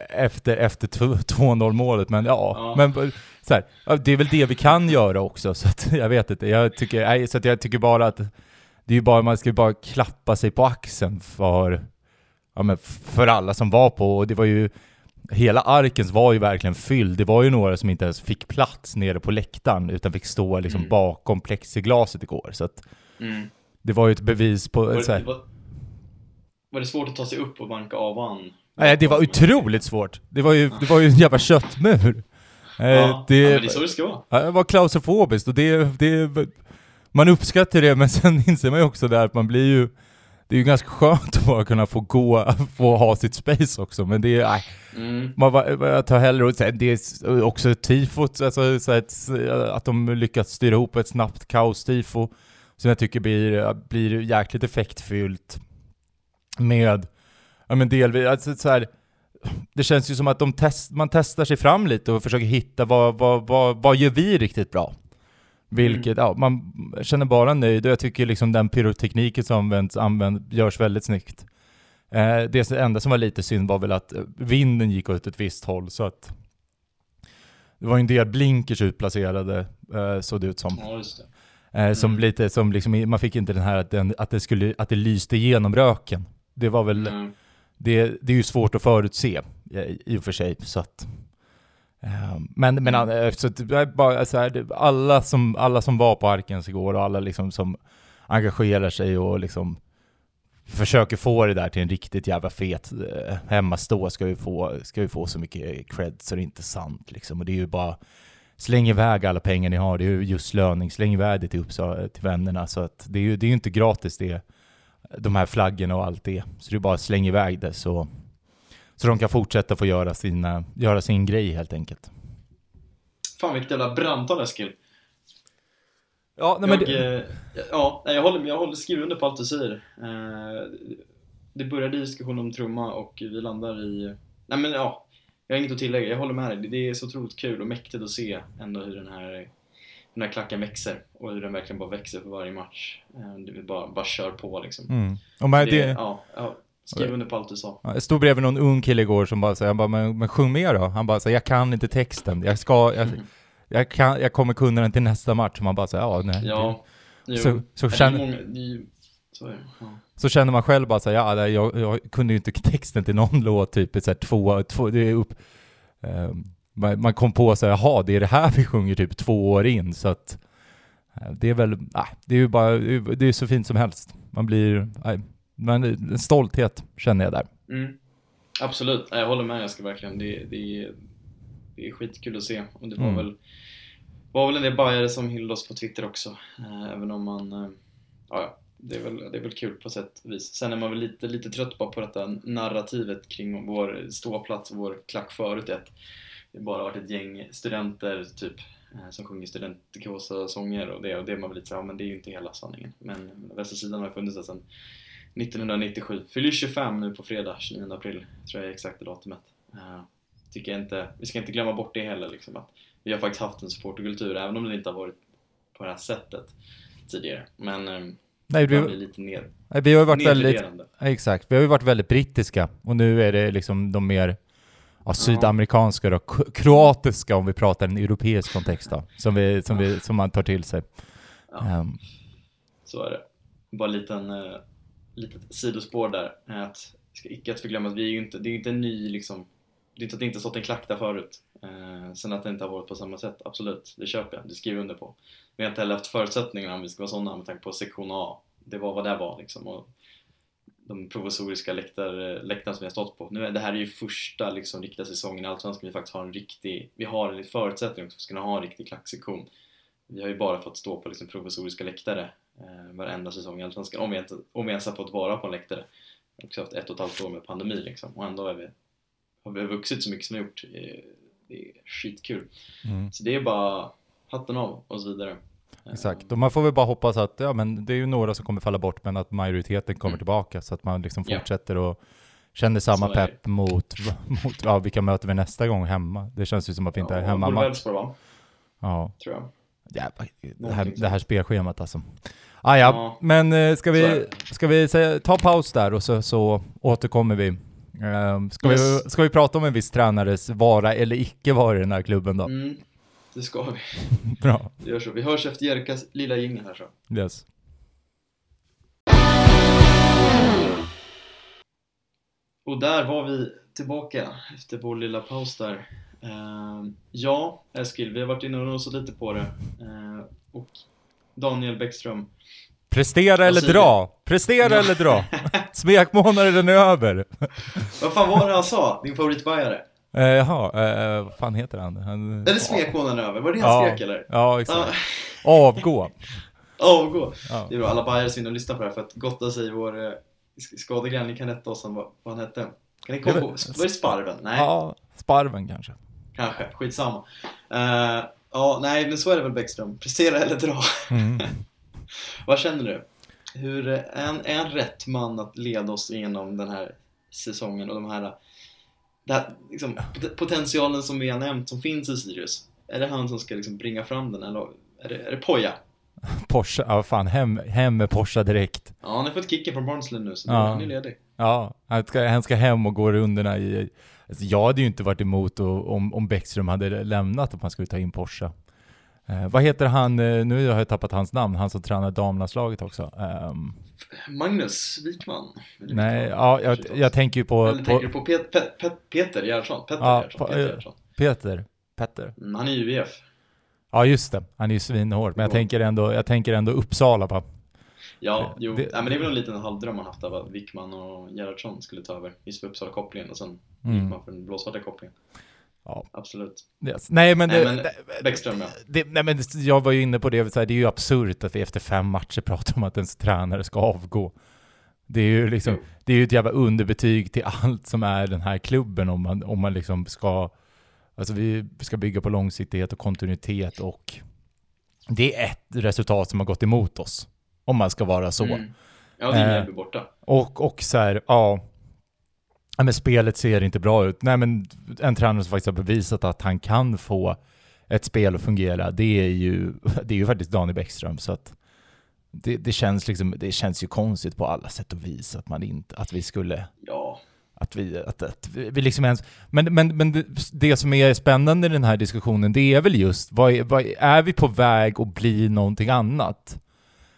Speaker 2: efter, efter tw- 2-0 målet, men ja,
Speaker 1: Ja.
Speaker 2: men så här, det är väl det vi kan göra också, så att jag vet inte, jag tycker, nej, så att jag tycker bara att det är ju bara, man ska ju bara klappa sig på axeln för, ja men för alla som var på, och det var ju Hela Arkens var ju verkligen fylld, det var ju några som inte ens fick plats nere på läktaren utan fick stå liksom
Speaker 1: Mm.
Speaker 2: bakom plexiglaset igår, så att
Speaker 1: Mm.
Speaker 2: det var ju ett bevis på,
Speaker 1: Var,
Speaker 2: så här,
Speaker 1: det, var, var det svårt att ta sig upp och banka av han?
Speaker 2: Nej, det var otroligt svårt. Det var ju, det var ju en jävla köttmur. Eh,
Speaker 1: Ja,
Speaker 2: det,
Speaker 1: ja, det är så det ska vara.
Speaker 2: det var klaustrofobiskt och det, det, man uppskattar det men sen *laughs* inser man ju också där att man blir ju, det är ju ganska skönt att bara kunna få gå, *laughs* få ha sitt space också men det är, nej,
Speaker 1: Mm.
Speaker 2: man jag tar hellre och sen det är också tifot, alltså så att, att de lyckats styra ihop ett snabbt kaos-tifo som jag tycker blir, blir jäkligt effektfyllt med, ja men delvis, alltså så här, det känns ju som att de test, man testar sig fram lite och försöker hitta vad, vad, vad, vad gör vi riktigt bra? Vilket, ja, man känner bara nöjd och jag tycker liksom den pyrotekniken som används, använd, görs väldigt snyggt. Eh, det enda som var lite synd var väl att eh, vinden gick åt ett visst håll så att det var ju en del blinkers utplacerade, eh, såg det ut som.
Speaker 1: Ja, det.
Speaker 2: Eh, som
Speaker 1: Mm.
Speaker 2: lite, som liksom, man fick inte den här att, den, att, det skulle, att det lyste igenom röken. Det var väl,
Speaker 1: Mm.
Speaker 2: det, det är ju svårt att förutse eh, i och för sig, så att men, men
Speaker 1: Mm.
Speaker 2: eh, så bara här, det- alla, som, alla som var på Arkens igår och alla liksom som engagerar sig och liksom försöker få det där till en riktigt jävla fet eh, hemmastå ska vi få, ska vi få så mycket cred så det är inte sant liksom. Och det är ju bara Släng iväg alla pengar ni har, det är ju just löning, släng iväg det till Uppsala, till vännerna så att det är ju, det är ju inte gratis det de här flaggorna och allt det. Så det är bara att slänga iväg det så, så de kan fortsätta få göra, sina, göra sin grej helt enkelt.
Speaker 1: Fan vilket jävla brandtal Eskil.
Speaker 2: Ja, nej, men
Speaker 1: jag,
Speaker 2: det,
Speaker 1: eh, ja, nej, jag håller, jag håller skriver under på allt du säger. Eh, det började i diskussion om trumma och vi landar i... Nej men ja, jag har inget att tillägga. Jag håller med dig. Det- Det är så otroligt kul och mäktigt att se ändå hur den här, den här klacken växer och hur den verkligen bara växer för varje match. Eh, Det vill bara, bara kör på liksom.
Speaker 2: mm. och
Speaker 1: Det,
Speaker 2: det,
Speaker 1: ja, ja, skriv under på allt du sa.
Speaker 2: Ja, Jag stod bredvid någon ung kille igår som bara bara, men, men sjung med då. Han bara säger, jag kan inte texten. Jag ska, jag,
Speaker 1: Mm.
Speaker 2: jag, kan, jag kommer kunna den till nästa match. Man bara säger, ja nej.
Speaker 1: Ja, jo.
Speaker 2: Så, så,
Speaker 1: det
Speaker 2: känner,
Speaker 1: många, det så är det. Ja.
Speaker 2: så känner man själv bara så här, ja jag, jag kunde ju inte texten till någon *laughs* låt, typ så här, två, två, det är upp. ehm, man, man kom på så här, jaha, det är det här vi sjunger typ två år in, så att eh, det är väl, nej, det är ju bara, det det är så fint som helst. Man blir, nej, man, en stolthet känner jag där.
Speaker 1: Mm. Absolut, jag håller med jag ska verkligen. Det, det, det är skitkul att se. Och det var
Speaker 2: Mm.
Speaker 1: väl var väl en del bajare som hyllade oss på Twitter också. Eh, även om man, eh, ja, det är, väl, det är väl kul på sätt och vis. Sen är man väl lite, lite trött bara på detta narrativet kring vår ståplats och vår klack förut. Att det bara varit ett gäng studenter typ eh, som sjunger studentikosa sånger och det, och det är man väl lite så här, ja, men det är ju inte hela sanningen. Men Västra sidan har funnits sedan 1997. Fyller 25 nu på fredag, 29 april, tror jag är exakta datumet. Eh, tycker jag inte, vi ska inte glömma bort det heller liksom, att vi har faktiskt haft en supporterkultur även om det inte har varit på det här sättet tidigare. Men eh,
Speaker 2: Nej,
Speaker 1: det
Speaker 2: vi,
Speaker 1: blir lite ner,
Speaker 2: nej, vi har varit väldigt, exakt, vi har ju varit väldigt brittiska och nu är det liksom de mer ja, sydamerikanska k- kroatiska om vi pratar en europeisk kontext då, som, vi, som, vi, som man tar till sig.
Speaker 1: Ja.
Speaker 2: Ehm,
Speaker 1: Så är det. Bara en liten, eh, litet sidospår där. Eh, att, ska icke att förglömma att vi är ju inte, det är ju inte en ny liksom, det är inte att det inte stått en klack där förut. Eh, sen att det inte har varit på samma sätt, absolut, det köper jag, det skriver jag under på. Vi har inte heller haft förutsättningarna om vi ska vara sådana med tanke på sektion A. Det var vad det var liksom. Och de provisoriska läktar, eh, läktarna som vi har stått på. Nu det här är ju första liksom, riktiga säsongen i Allsvenskan vi faktiskt har en riktig, vi har en förutsättning också för att kunna ha en riktig klacksektion. Vi har ju bara fått stå på liksom, provisoriska läktare eh, varenda säsong i Allsvenskan, om inte, om vi ens har fått vara på en läktare. Vi har också haft ett och ett halvt år med pandemi liksom, och ändå är vi, har vi vuxit så mycket som vi gjort. Eh, Det är skitkul.
Speaker 2: mm.
Speaker 1: Så det är bara hatten av och så vidare. Eh,
Speaker 2: Exakt, och man får väl bara hoppas att, ja men det är ju några som kommer falla bort, men att majoriteten kommer
Speaker 1: Mm.
Speaker 2: tillbaka så att man liksom
Speaker 1: Ja.
Speaker 2: fortsätter och känner samma
Speaker 1: Så är
Speaker 2: pepp mot, mot, ja vilka möter vi nästa gång hemma? Det känns ju som att vi inte är
Speaker 1: Ja,
Speaker 2: hemma
Speaker 1: borde
Speaker 2: match.
Speaker 1: Elfsborg va?
Speaker 2: Ja,
Speaker 1: Tror jag.
Speaker 2: jävlar, det här, det här spelschemat alltså. Ah, ja,
Speaker 1: Ja.
Speaker 2: men eh, ska vi, ska vi säga, ta paus där och så, så återkommer vi. Ehm, ska, vi
Speaker 1: Yes.
Speaker 2: ska vi prata om en viss tränares vara eller icke vara i den här klubben då?
Speaker 1: Mm, det ska vi. *laughs*
Speaker 2: Bra,
Speaker 1: Det gör så. Vi hörs efter Jerkas lilla jingel här så.
Speaker 2: yes.
Speaker 1: Och där var vi tillbaka efter vår lilla paus där. Ehm, ja, Eskil, vi har varit inne och nosat lite på det. Ehm, och Daniel Bäckström.
Speaker 2: Prestera eller
Speaker 1: säger
Speaker 2: dra! Prestera eller dra! *laughs* Smekmånaden är över!
Speaker 1: Vad fan var det han sa? Din favoritbajare?
Speaker 2: Eh, jaha, eh, vad fan heter han? han
Speaker 1: Är det smekmånaden över? Var det han
Speaker 2: Ja.
Speaker 1: skrek eller?
Speaker 2: Ja, exakt. Avgå. *laughs*
Speaker 1: Avgå!
Speaker 2: Ja.
Speaker 1: Det är bra, alla bajare som och lyssnar på det här för att gotta sig i vår eh. Ni kan rätta oss om vad, vad han hette. Kan ni komma
Speaker 2: Ja,
Speaker 1: på? Var det Sparven? Nej,
Speaker 2: Ja, Sparven kanske.
Speaker 1: kanske. Skitsamma. Uh, ja, nej, men så är det väl Bäckström. Prestera eller dra.
Speaker 2: Mm. *laughs*
Speaker 1: Vad känner du? Hur, eh, är, han, är han rätt man att leda oss igenom den här säsongen och de här, det här liksom, pot- potentialen som vi har nämnt som finns i Sirius? Är det han som ska liksom bringa fram den eller är det, är det Poja? *laughs*
Speaker 2: Porsche, ja fan, hem, hem med Porsche direkt.
Speaker 1: Ja, han har fått kicken från Barnsley nu så
Speaker 2: Ja.
Speaker 1: han är ledig.
Speaker 2: Ja, han ska, han ska hem och gå rundorna i... Alltså jag hade ju inte varit emot om, om Bäckström hade lämnat om han skulle ta in Porsche. Eh, vad heter han, eh, nu har jag tappat hans namn, han som tränar damlandslaget också. Ehm,
Speaker 1: Magnus Wikman?
Speaker 2: Nej, ja, jag, jag tänker ju på,
Speaker 1: Eller tänker du
Speaker 2: på
Speaker 1: på Pet, Pet, Pet, Peter Gerhardsson? Petter
Speaker 2: Ja,
Speaker 1: Gerhardsson?
Speaker 2: på-
Speaker 1: Peter
Speaker 2: eh,
Speaker 1: Gerhardsson.
Speaker 2: Peter. Petter.
Speaker 1: Mm, han är ju UIF.
Speaker 2: Ja just det, han är ju svinhård. Men jag
Speaker 1: Ja.
Speaker 2: tänker ändå, jag tänker ändå Uppsala va?
Speaker 1: Ja, jo.
Speaker 2: det-
Speaker 1: Nej, men det är väl en liten halvdröm man haft av att Wickman och Gerhardsson skulle ta över just för Uppsala-kopplingen och sen
Speaker 2: Mm.
Speaker 1: gick man för den blåsvarta kopplingen.
Speaker 2: Ja.
Speaker 1: Absolut.
Speaker 2: Yes. Nej men,
Speaker 1: Nej,
Speaker 2: det,
Speaker 1: men
Speaker 2: det,
Speaker 1: Bäckström ja.
Speaker 2: det, nej men jag var ju inne på det, så här, det är ju absurt att vi efter fem matcher pratar om att ens tränare ska avgå. Det är ju liksom,
Speaker 1: Jo.
Speaker 2: det är ju ett jävla underbetyg till allt som är den här klubben om man, om man liksom ska, alltså vi ska bygga på långsiktighet och kontinuitet och det är ett resultat som har gått emot oss. Om man ska vara så.
Speaker 1: Mm. Ja, det är
Speaker 2: Eh,
Speaker 1: borta.
Speaker 2: Och, och så här, ja. Men spelet ser inte bra ut. Nej men en tränare som faktiskt har bevisat att han kan få ett spel att fungera, det är ju, *laughs* det är ju faktiskt Daniel Bäckström. Så att det, det, känns liksom, det känns ju konstigt på alla sätt och vis att man inte, att vi skulle,
Speaker 1: Ja.
Speaker 2: att vi, att, att vi liksom ens, men, men, men det, det som är spännande i den här diskussionen, det är väl just, vad är, vad, är vi på väg att bli någonting annat?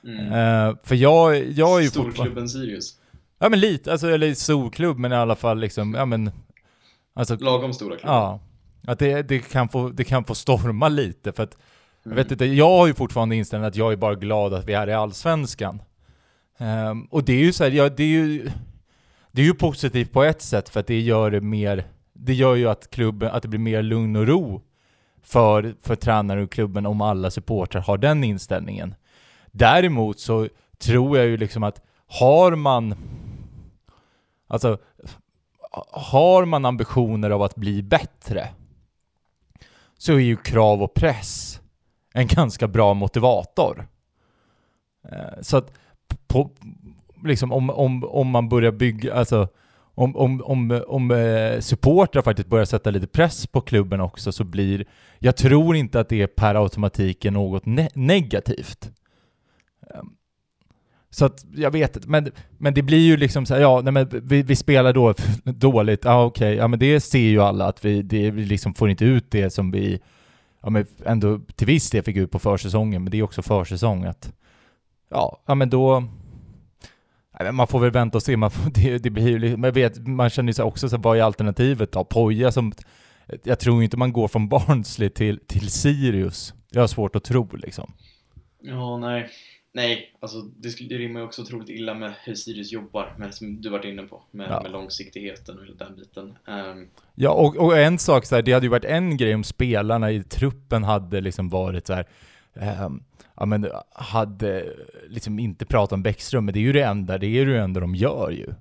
Speaker 1: Mm.
Speaker 2: Eh, för jag, jag är ju.
Speaker 1: Storklubben Sirius.
Speaker 2: Ja men lite, alltså eller storklubb men i alla fall liksom, ja men Alltså,
Speaker 1: Lagom stora klubbar.
Speaker 2: ja Att det, det, kan få, det kan få storma lite för att
Speaker 1: Mm.
Speaker 2: Jag vet inte, jag har ju fortfarande inställningen att jag är bara glad att vi är i Allsvenskan Ehm, Och det är ju så här, ja, det är ju Det är ju positivt på ett sätt för att det gör det mer Det gör ju att klubben, att det blir mer lugn och ro För, för tränare och klubben om alla supportrar har den inställningen Däremot så tror jag ju liksom att har man Alltså Har man ambitioner av att bli bättre Så är ju krav och press en ganska bra motivator. Eh, så att på, liksom om, om, om man börjar bygga, alltså om, om, om, om eh, supportrar faktiskt börjar sätta lite press på klubben också så blir, jag tror inte att det är per automatik är något ne negativt. Ehm, så att jag vet inte, men, men det blir ju liksom så här, ja, nej men vi, vi spelar då dåligt, ja okej, okay, ja men det ser ju alla att vi, det, vi liksom får inte ut det som vi, ja men ändå till viss del fick ut på försäsongen, men det är också försäsong att, ja, ja men då, man får väl vänta och se, man, får, *laughs* det, det blir ju, man vet, man känner ju så också så vad är alternativet då? Poja som, jag tror inte man går från Barnsley till, till Sirius. Jag har svårt att tro liksom.
Speaker 1: Ja, nej. Nej, alltså det, det rimmar ju också otroligt illa med hur Sirius jobbar, med, som du varit inne på, med, ja. med långsiktigheten och den biten. Um,
Speaker 2: ja, och, och, en sak så här, det hade ju varit en grej om spelarna i truppen hade liksom varit så här, um, ja men hade liksom inte pratat om Bäckström, men det är ju det enda, det är ju det enda de gör ju.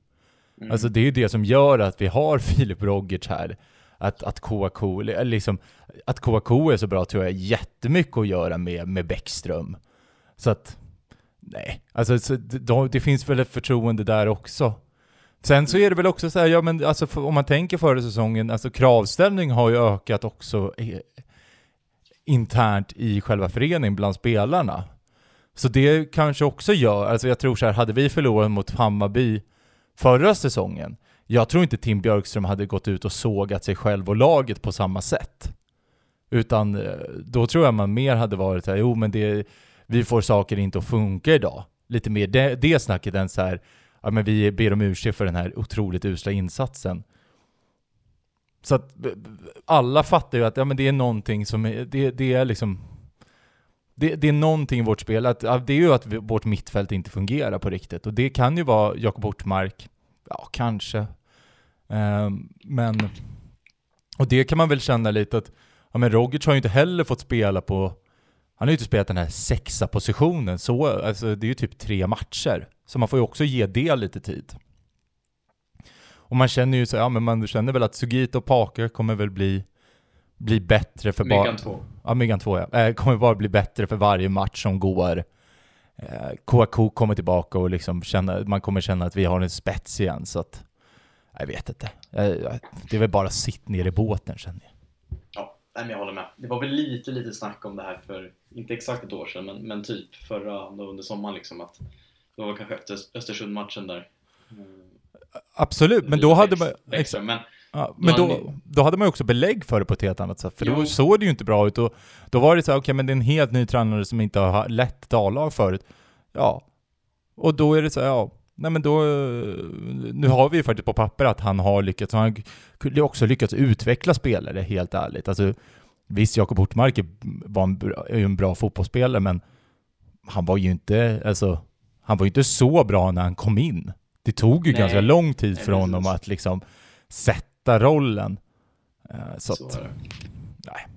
Speaker 2: Mm. Alltså det är ju det som gör att vi har *laughs* Filip Rogic här. Att, att KK, liksom, att KK är så bra tror jag jättemycket att göra med, med Bäckström. Så att, nej, alltså så, det, det finns väl ett förtroende där också. Sen så är det väl också så här, ja men alltså för, om man tänker förra säsongen, alltså kravställning har ju ökat också eh, internt i själva föreningen bland spelarna. Så det kanske också gör, alltså jag tror så här, hade vi förlorat mot Hammarby förra säsongen, jag tror inte Tim Björkström hade gått ut och sågat sig själv och laget på samma sätt. Utan eh, då tror jag man mer hade varit såhär, jo men det, vi får saker inte att funka idag. Lite mer det, det snacket än så här, ja men vi ber om ursäkt för den här otroligt usla insatsen. Så att alla fattar ju att ja, men det är någonting som är, det, det är liksom det, det, är någonting i vårt spel, att, det är ju att vårt mittfält inte fungerar på riktigt. Och det kan ju vara Jakob Ortmark, ja kanske. Um, men, och det kan man väl känna lite att, ja men Rogic har ju inte heller fått spela på, han har ju inte spelat den här sexa positionen så, alltså det är ju typ tre matcher. Så man får ju också ge det lite tid. Och man känner ju så, ja men man känner väl att Sugita och Parker kommer väl bli, bli bättre för
Speaker 1: bara... Megan 2.
Speaker 2: Ja, Megan 2 ja. Eh, kommer bara bli bättre för varje match som går. Eh, KK kommer tillbaka och liksom känna, man kommer känna att vi har en spets igen så att... Jag vet inte. Eh, det är väl bara sitt ner i båten känner jag.
Speaker 1: Ja, men jag håller med. Det var väl lite, lite snack om det här för, inte exakt ett år sedan, men, men typ förra, under sommaren liksom att det var kanske efter Östersund-matchen där. Mm
Speaker 2: Absolut, men då hade man... Extra, men, ja, men då, då hade man ju också belägg för det på ett helt annat sätt, för jo. då såg det ju inte bra ut. Och då var det så här, okej, okay, men det är en helt ny tränare som inte har lett ett A-lag förut. Ja. Och då är det så här, ja, nej men då... Nu har vi ju faktiskt på papper att han har lyckats, han har också lyckats utveckla spelare, helt ärligt. Alltså, visst, Jakob Ortmark var en, är ju en bra fotbollsspelare, men han var ju inte, alltså, han var inte så bra när han kom in. Det tog ju Nej. ganska lång tid Nej, för honom att liksom sätta rollen. Uh, så, så att, nej.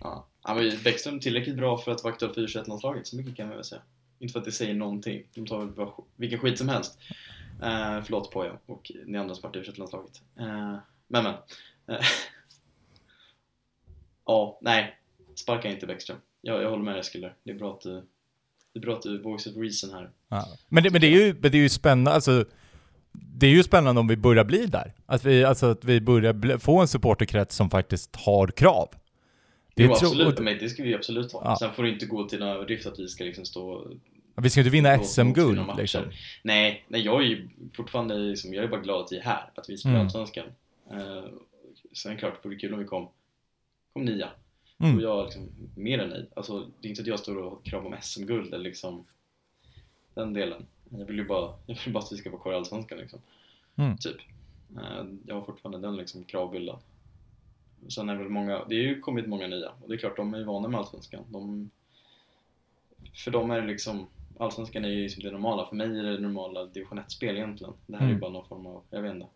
Speaker 1: Ja. Han var ju Bäckström tillräckligt bra för att vara aktuell för u landslaget så mycket kan man väl säga. Inte för att det säger någonting, de tar väl vilken skit som helst. Uh, förlåt Poja och ni andra som varit i u landslaget uh, Men men. Uh, ja, nej. Sparka inte Bäckström. Jag, jag håller med Eskil där. Det är bra att du, det är bra att du voice of reason här.
Speaker 2: Ja. Men, det, men det är ju, det är ju spännande, alltså det är ju spännande om vi börjar bli där. Att vi, alltså att vi börjar få en supporterkrets som faktiskt har krav.
Speaker 1: Det jo, absolut, men det ska vi absolut ha. Ja. Sen får det inte gå till en överdrift att vi ska liksom stå...
Speaker 2: Vi ska inte vinna SM-guld liksom.
Speaker 1: Nej, nej, jag är ju fortfarande liksom, jag är bara glad att vi är här, att vi spelar mm. Allsvenskan. Uh, sen klart, det vore kul om vi kom, kom nia. Mm. Och jag är liksom mer än nöjd. Alltså, det är inte att jag står och krav om SM-guld eller liksom den delen. Jag vill ju bara, *laughs* jag vill bara att vi ska vara kvar i Allsvenskan liksom. Mm. Typ. Eh, jag har fortfarande den liksom kravbilden. Sen är väl många, det har ju kommit många nya och det är klart de är ju vana med Allsvenskan. De, för dem är det liksom, Allsvenskan är ju liksom det normala. För mig är det normala division 1-spel egentligen. Det här mm. är ju bara någon form av, jag vet inte,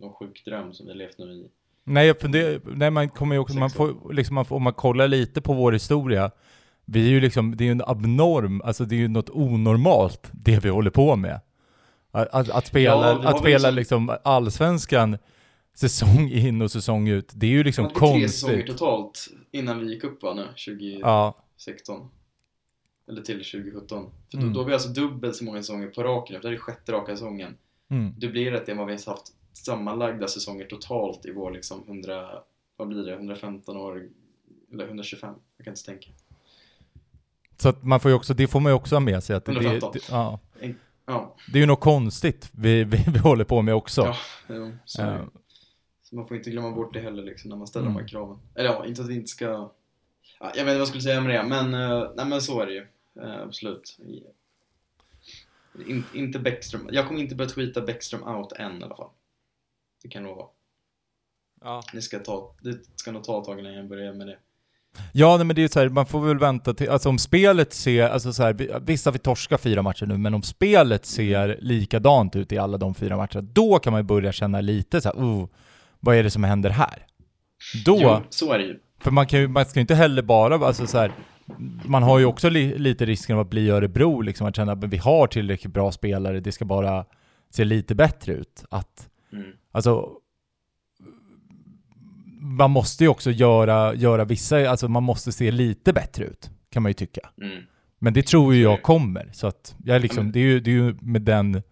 Speaker 1: någon sjuk dröm som vi har levt nu i
Speaker 2: Nej, jag funderar, nej man kommer ju också, man får, liksom, man får, om man kollar lite på vår historia vi är ju liksom, det är ju en abnorm, alltså det är ju något onormalt det vi håller på med. Att, att, att spela, ja, att spela liksom, liksom allsvenskan säsong in och säsong ut, det är ju liksom konstigt. Det tre säsonger
Speaker 1: totalt innan vi gick upp va nu, 2016. Ja. Eller till 2017. För då, mm. då har vi alltså dubbelt så många säsonger på raken, det här är sjätte raka säsongen. Mm. Det än vad vi har haft sammanlagda säsonger totalt i vår liksom 100, vad blir det, 115 år, eller 125, jag kan inte tänka.
Speaker 2: Så att man får ju också, det får man ju också ha med sig att det, det,
Speaker 1: 115.
Speaker 2: det, ja,
Speaker 1: Ja,
Speaker 2: det är ju något konstigt vi, vi, *laughs* vi håller på med också.
Speaker 1: ja jo, så.
Speaker 2: Eh,
Speaker 1: så man får inte glömma bort det heller liksom när man ställer
Speaker 2: Mm.
Speaker 1: de här kraven. Eller ja, inte att vi inte ska, ja, jag vet inte vad jag skulle säga med det, men, eh, nej men så är det ju. Eh, absolut. In, inte Bäckström, jag kommer inte börja tweeta Bäckström out än i alla fall. Det kan jag lova.
Speaker 2: ja.
Speaker 1: Det ska, ta, det ska nog ta ett tag innan jag börjar med det.
Speaker 2: Ja, nej, men det är ju så här, man får väl vänta till, alltså om spelet ser, alltså så här, vi- visst har vi torskat fyra matcher nu, men om spelet ser likadant ut i alla de fyra matcherna, då kan man ju börja känna lite så här, oh, vad är det som händer här? Då,
Speaker 1: Jo, så är det ju.
Speaker 2: för man kan ju, man ska ju inte heller bara, alltså så här, man har ju också li, lite risken av att bli Örebro, liksom att känna att vi har tillräckligt bra spelare, det ska bara se lite bättre ut. Att,
Speaker 1: Mm.
Speaker 2: Alltså, man måste ju också göra, göra vissa, alltså man måste se lite bättre ut, kan man ju tycka.
Speaker 1: Mm.
Speaker 2: Men det tror ju jag kommer, så att jag liksom, det är ju, det är ju med den,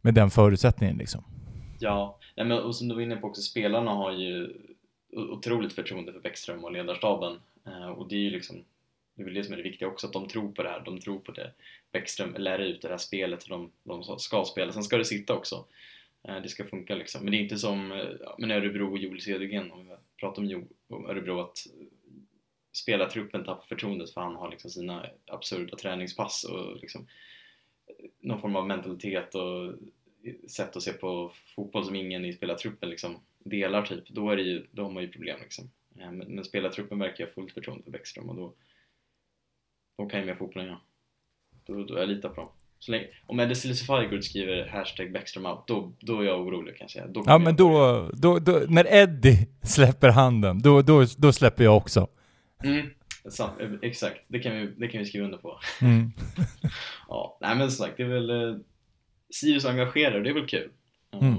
Speaker 2: med den förutsättningen liksom.
Speaker 1: Ja, nej, men, och som du var inne på också, spelarna har ju otroligt förtroende för Bäckström och ledarstaben. Eh, och det är ju liksom, det är väl det som är det viktiga också, att de tror på det här. De tror på det Bäckström lär ut det här spelet de, de ska spela. Sen ska det sitta också. Eh, det ska funka liksom. Men det är inte som eh, men Örebro och Joel Cedergren, om vi pratar om Jo- om Örebro, att eh, spelartruppen tappar förtroendet för han har liksom sina absurda träningspass och liksom någon form av mentalitet och sätt att se på fotboll som ingen i spelartruppen liksom delar typ, då, är det ju, då har man ju problem liksom. Men, men spelartruppen verkar ha fullt förtroende för Bäckström och då, då kan ju mer fotbollen jag. Då, då jag litar på dem. Så länge, om Eddie Silesifiegård skriver hashtag Bäckström out, då, då är jag orolig kan jag säga. Då
Speaker 2: Ja men då, då, då, när Eddie släpper handen, då, då, då släpper jag också.
Speaker 1: Mm, eh, exakt, det kan, vi, det kan vi skriva under på.
Speaker 2: Mm. *laughs*
Speaker 1: Ja, nej men som sagt, det är väl eh, Sirius engagerar, det är väl kul. Um,
Speaker 2: Mm.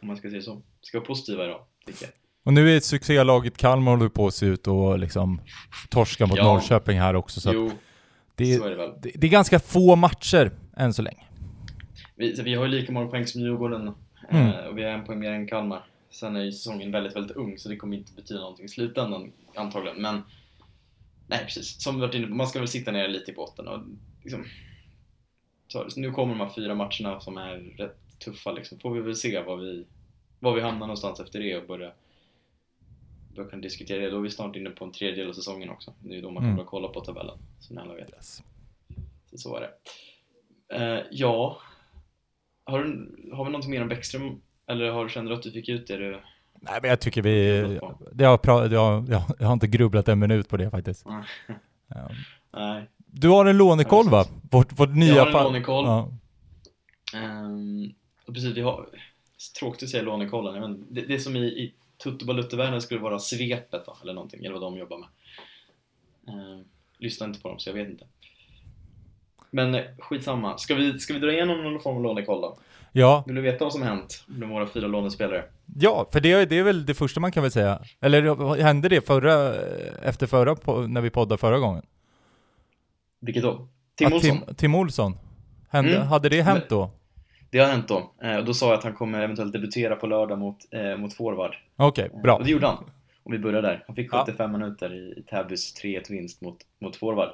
Speaker 1: Om man ska säga så. Ska vara positiva idag, tycker jag.
Speaker 2: Och nu är succélaget Kalmar håller på att se ut och liksom torska mot
Speaker 1: Ja.
Speaker 2: Norrköping här också, så
Speaker 1: jo,
Speaker 2: det,
Speaker 1: så är det väl.
Speaker 2: det, det är ganska få matcher än så länge.
Speaker 1: Vi, vi har ju lika många poäng som Djurgården
Speaker 2: Mm.
Speaker 1: eh, och vi har en poäng mer än Kalmar. Sen är ju säsongen väldigt, väldigt ung så det kommer inte betyda någonting i slutändan antagligen. Men nej, precis. Som vi varit inne på, man ska väl sitta ner lite i båten och liksom, så, så nu kommer de här fyra matcherna som är rätt tuffa liksom. Får vi väl se var vi, var vi hamnar någonstans efter det och börja då kan diskutera det. Då är vi snart inne på en tredjedel av säsongen också. Det är då man kan
Speaker 2: Mm.
Speaker 1: börja kolla på tabellen, som ni alla vet.
Speaker 2: Yes.
Speaker 1: Så, så är det. Eh, ja, har, du, har vi någonting mer om Bäckström? Eller har du känner du att du fick ut det du...
Speaker 2: Nej men jag tycker vi, det har pra, jag, jag, jag har inte grubblat en minut på det faktiskt.
Speaker 1: Nej.
Speaker 2: Ja.
Speaker 1: Nej.
Speaker 2: Du har en lånekoll va? Vårt, vårt nya
Speaker 1: Jag har en
Speaker 2: fall-
Speaker 1: lånekoll.
Speaker 2: Ja.
Speaker 1: Ehm, och precis, vi har... Tråkigt att säga lånekollen, men det, det som i, i Tuttobaluttervärlden skulle vara svepet då, eller någonting, eller vad de jobbar med. Uh, lyssna inte på dem, så jag vet inte. Men eh, skitsamma. Ska vi, ska vi dra igenom någon form av lånekoll då?
Speaker 2: ja,
Speaker 1: Vill du veta vad som hänt med våra fyra lånespelare?
Speaker 2: ja, för det, det är väl det första man kan väl säga. Eller hände det förra, efter förra, när vi poddade förra gången?
Speaker 1: Vilket då? Tim
Speaker 2: Att
Speaker 1: Olsson?
Speaker 2: Tim, Tim Olsson. Hände,
Speaker 1: Mm.
Speaker 2: Hade det hänt då?
Speaker 1: Det har hänt då. Eh, och då sa jag att han kommer eventuellt debutera på lördag mot, eh, mot forward.
Speaker 2: Okej,
Speaker 1: Eh,
Speaker 2: bra.
Speaker 1: Och det gjorde han. Om vi börjar där. Han fick
Speaker 2: Ja.
Speaker 1: 75 minuter i, i Täbys 3-1 vinst mot, mot forward.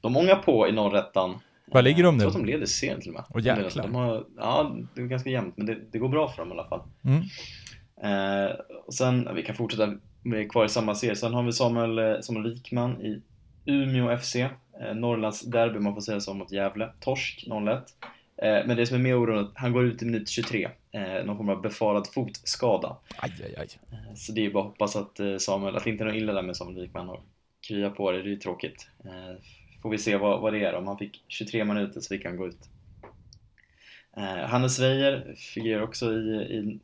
Speaker 1: De ångar på i norrättan.
Speaker 2: Var ligger de
Speaker 1: Jag
Speaker 2: nu?
Speaker 1: tror att de leder serien till och med.
Speaker 2: Jäklar.
Speaker 1: De har, ja, det är ganska jämnt, men det, det går bra för dem i alla fall.
Speaker 2: Mm.
Speaker 1: Eh, och sen, vi kan fortsätta, vi är kvar i samma serie. Sen har vi Samuel, eh, Samuel Wikman i Umeå FC. Eh, Norrlands derby, man får säga så, mot Gävle. Torsk 0-1. Eh, men det som är mer oroande, han går ut i minut 23. Eh, någon form av befarad fotskada.
Speaker 2: Aj, aj, aj.
Speaker 1: Så det är bara att hoppas att Samuel, att det inte är något illa där med Samuel Wikman och krya på det, det är ju tråkigt. Får vi se vad, vad det är om han fick 23 minuter så vi kan gå ut. Eh, Hannes Weijer figurerar också i, i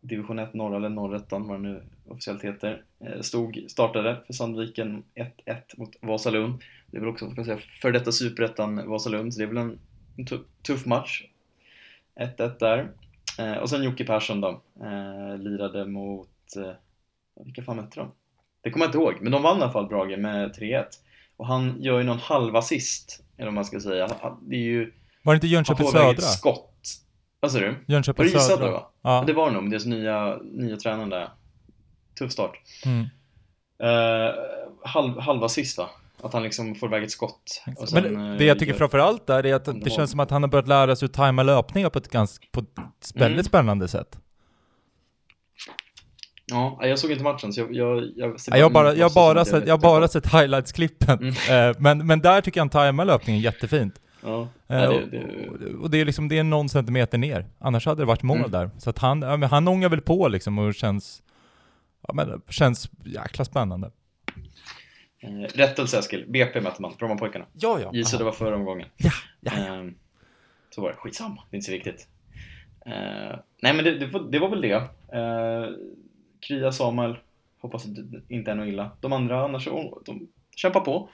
Speaker 1: division 1 norra eller norrettan, vad det nu officiellt heter. Eh, Stod, startade för Sandviken 1-1 mot Vasalund. Det är väl också, ska säga, för detta superettan Vasalund, så det är väl en, en tuff match. 1-1 där. Eh, och sen Jocke Persson då, eh, lirade mot, eh, vilka fan mötte de? Det kommer jag inte ihåg, men de vann i alla fall Brage med 3-1. Och han gör ju någon halv assist, eller vad man ska säga. Det är ju,
Speaker 2: Var det inte Jönköping Södra?
Speaker 1: ett skott. Vad sa du?
Speaker 2: Jönköping Södra.
Speaker 1: Södra va? Ja. Det var det nog, deras nya, nya tränaren där. Tuff start.
Speaker 2: Mm.
Speaker 1: Uh, halv, halva sist va? Att han liksom får iväg ett skott. Sen,
Speaker 2: Men
Speaker 1: eh,
Speaker 2: det jag tycker
Speaker 1: gör-
Speaker 2: framförallt där är att det känns som att han har börjat lära sig att tajma löpningar på ett ganska, på ett väldigt
Speaker 1: Mm.
Speaker 2: spännande sätt.
Speaker 1: Ja, jag såg inte matchen så jag... Jag, jag,
Speaker 2: Ja, Jag har bara, jag bara sett, jag bara sett highlights-klippen.
Speaker 1: Mm. *laughs*
Speaker 2: Eh, men, men där tycker jag han tajmar löpningen jättefint.
Speaker 1: Ja,
Speaker 2: Eh,
Speaker 1: ja det,
Speaker 2: och-
Speaker 1: det,
Speaker 2: Och det är liksom, det är någon centimeter ner. Annars hade det varit mål
Speaker 1: Mm.
Speaker 2: där. Så att han, ja, han ångar väl på liksom och känns, ja men känns jäkla spännande.
Speaker 1: eh, rättelse Eskil, BP mötte man, Brommapojkarna.
Speaker 2: Ja, ja.
Speaker 1: Gissa det var förra omgången.
Speaker 2: Ja, ja.
Speaker 1: Ehm, så var det, skitsamma, det är inte så viktigt. Nej men det, det, var, det var väl det. Krya, Samuel, hoppas det inte är något illa. De andra annars, oh, de kämpar på.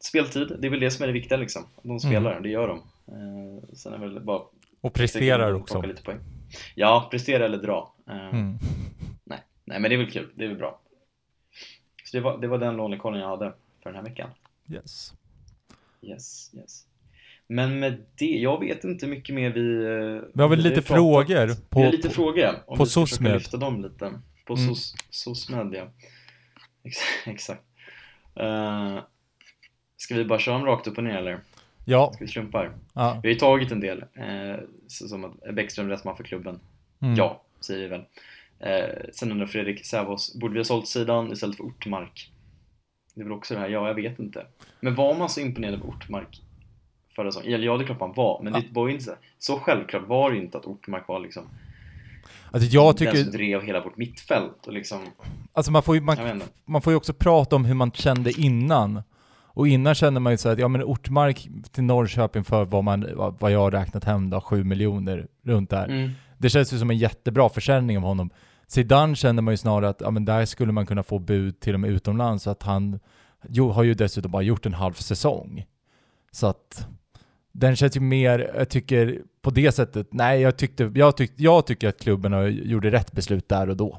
Speaker 1: Speltid, det är väl det som är det viktiga liksom. De spelar, det gör de. Eh, sen är väl bara
Speaker 2: Och presterar också.
Speaker 1: Lite poäng. Ja, prestera eller dra. Eh,
Speaker 2: Mm. *laughs*
Speaker 1: nej. nej, men det är väl kul, det är väl bra. Så det var, det var den lånekollen jag hade för den här veckan.
Speaker 2: Yes.
Speaker 1: Yes, yes. Men med det, jag vet inte mycket mer vi... eh,
Speaker 2: Vi har väl lite frågor på,
Speaker 1: vi har lite
Speaker 2: på,
Speaker 1: frågor. Om
Speaker 2: på
Speaker 1: vi ska lyfta dem lite. På
Speaker 2: Mm.
Speaker 1: SOSMED, ja. Ex *laughs* exakt. Eh, ska vi bara köra dem rakt upp och ner eller?
Speaker 2: ja,
Speaker 1: Ska vi trumpa här?
Speaker 2: ja.
Speaker 1: Vi har ju tagit en del, eh, så som att Bäckström rätt man för klubben.
Speaker 2: Mm.
Speaker 1: Ja, säger vi väl. Eh, sen undrar Fredrik Sävås, borde vi ha sålt sidan istället för Ortmark? Det är väl också det här, ja jag vet inte. Men var man så imponerad av Ortmark förra säsongen? Eller ja, det är klart man var, men
Speaker 2: Ja.
Speaker 1: det var ju inte så, så självklart var det inte att Ortmark var liksom
Speaker 2: Alltså jag
Speaker 1: den som
Speaker 2: tycker,
Speaker 1: drev hela vårt mittfält och liksom,
Speaker 2: alltså man får ju, man, man får ju också prata om hur man kände innan. Och innan kände man ju så att, ja men Ortmark till Norrköping för vad man, vad jag har räknat hem då, 7 miljoner runt där.
Speaker 1: Mm.
Speaker 2: Det känns ju som en jättebra försäljning av honom. Zidane kände man ju snarare att, ja men där skulle man kunna få bud till och med utomlands, så att han jo, har ju dessutom bara gjort en halv säsong. Så att den känns ju mer, jag tycker på det sättet, nej jag tyckte, jag, tyck, jag tycker att klubben har, gjorde rätt beslut där och då.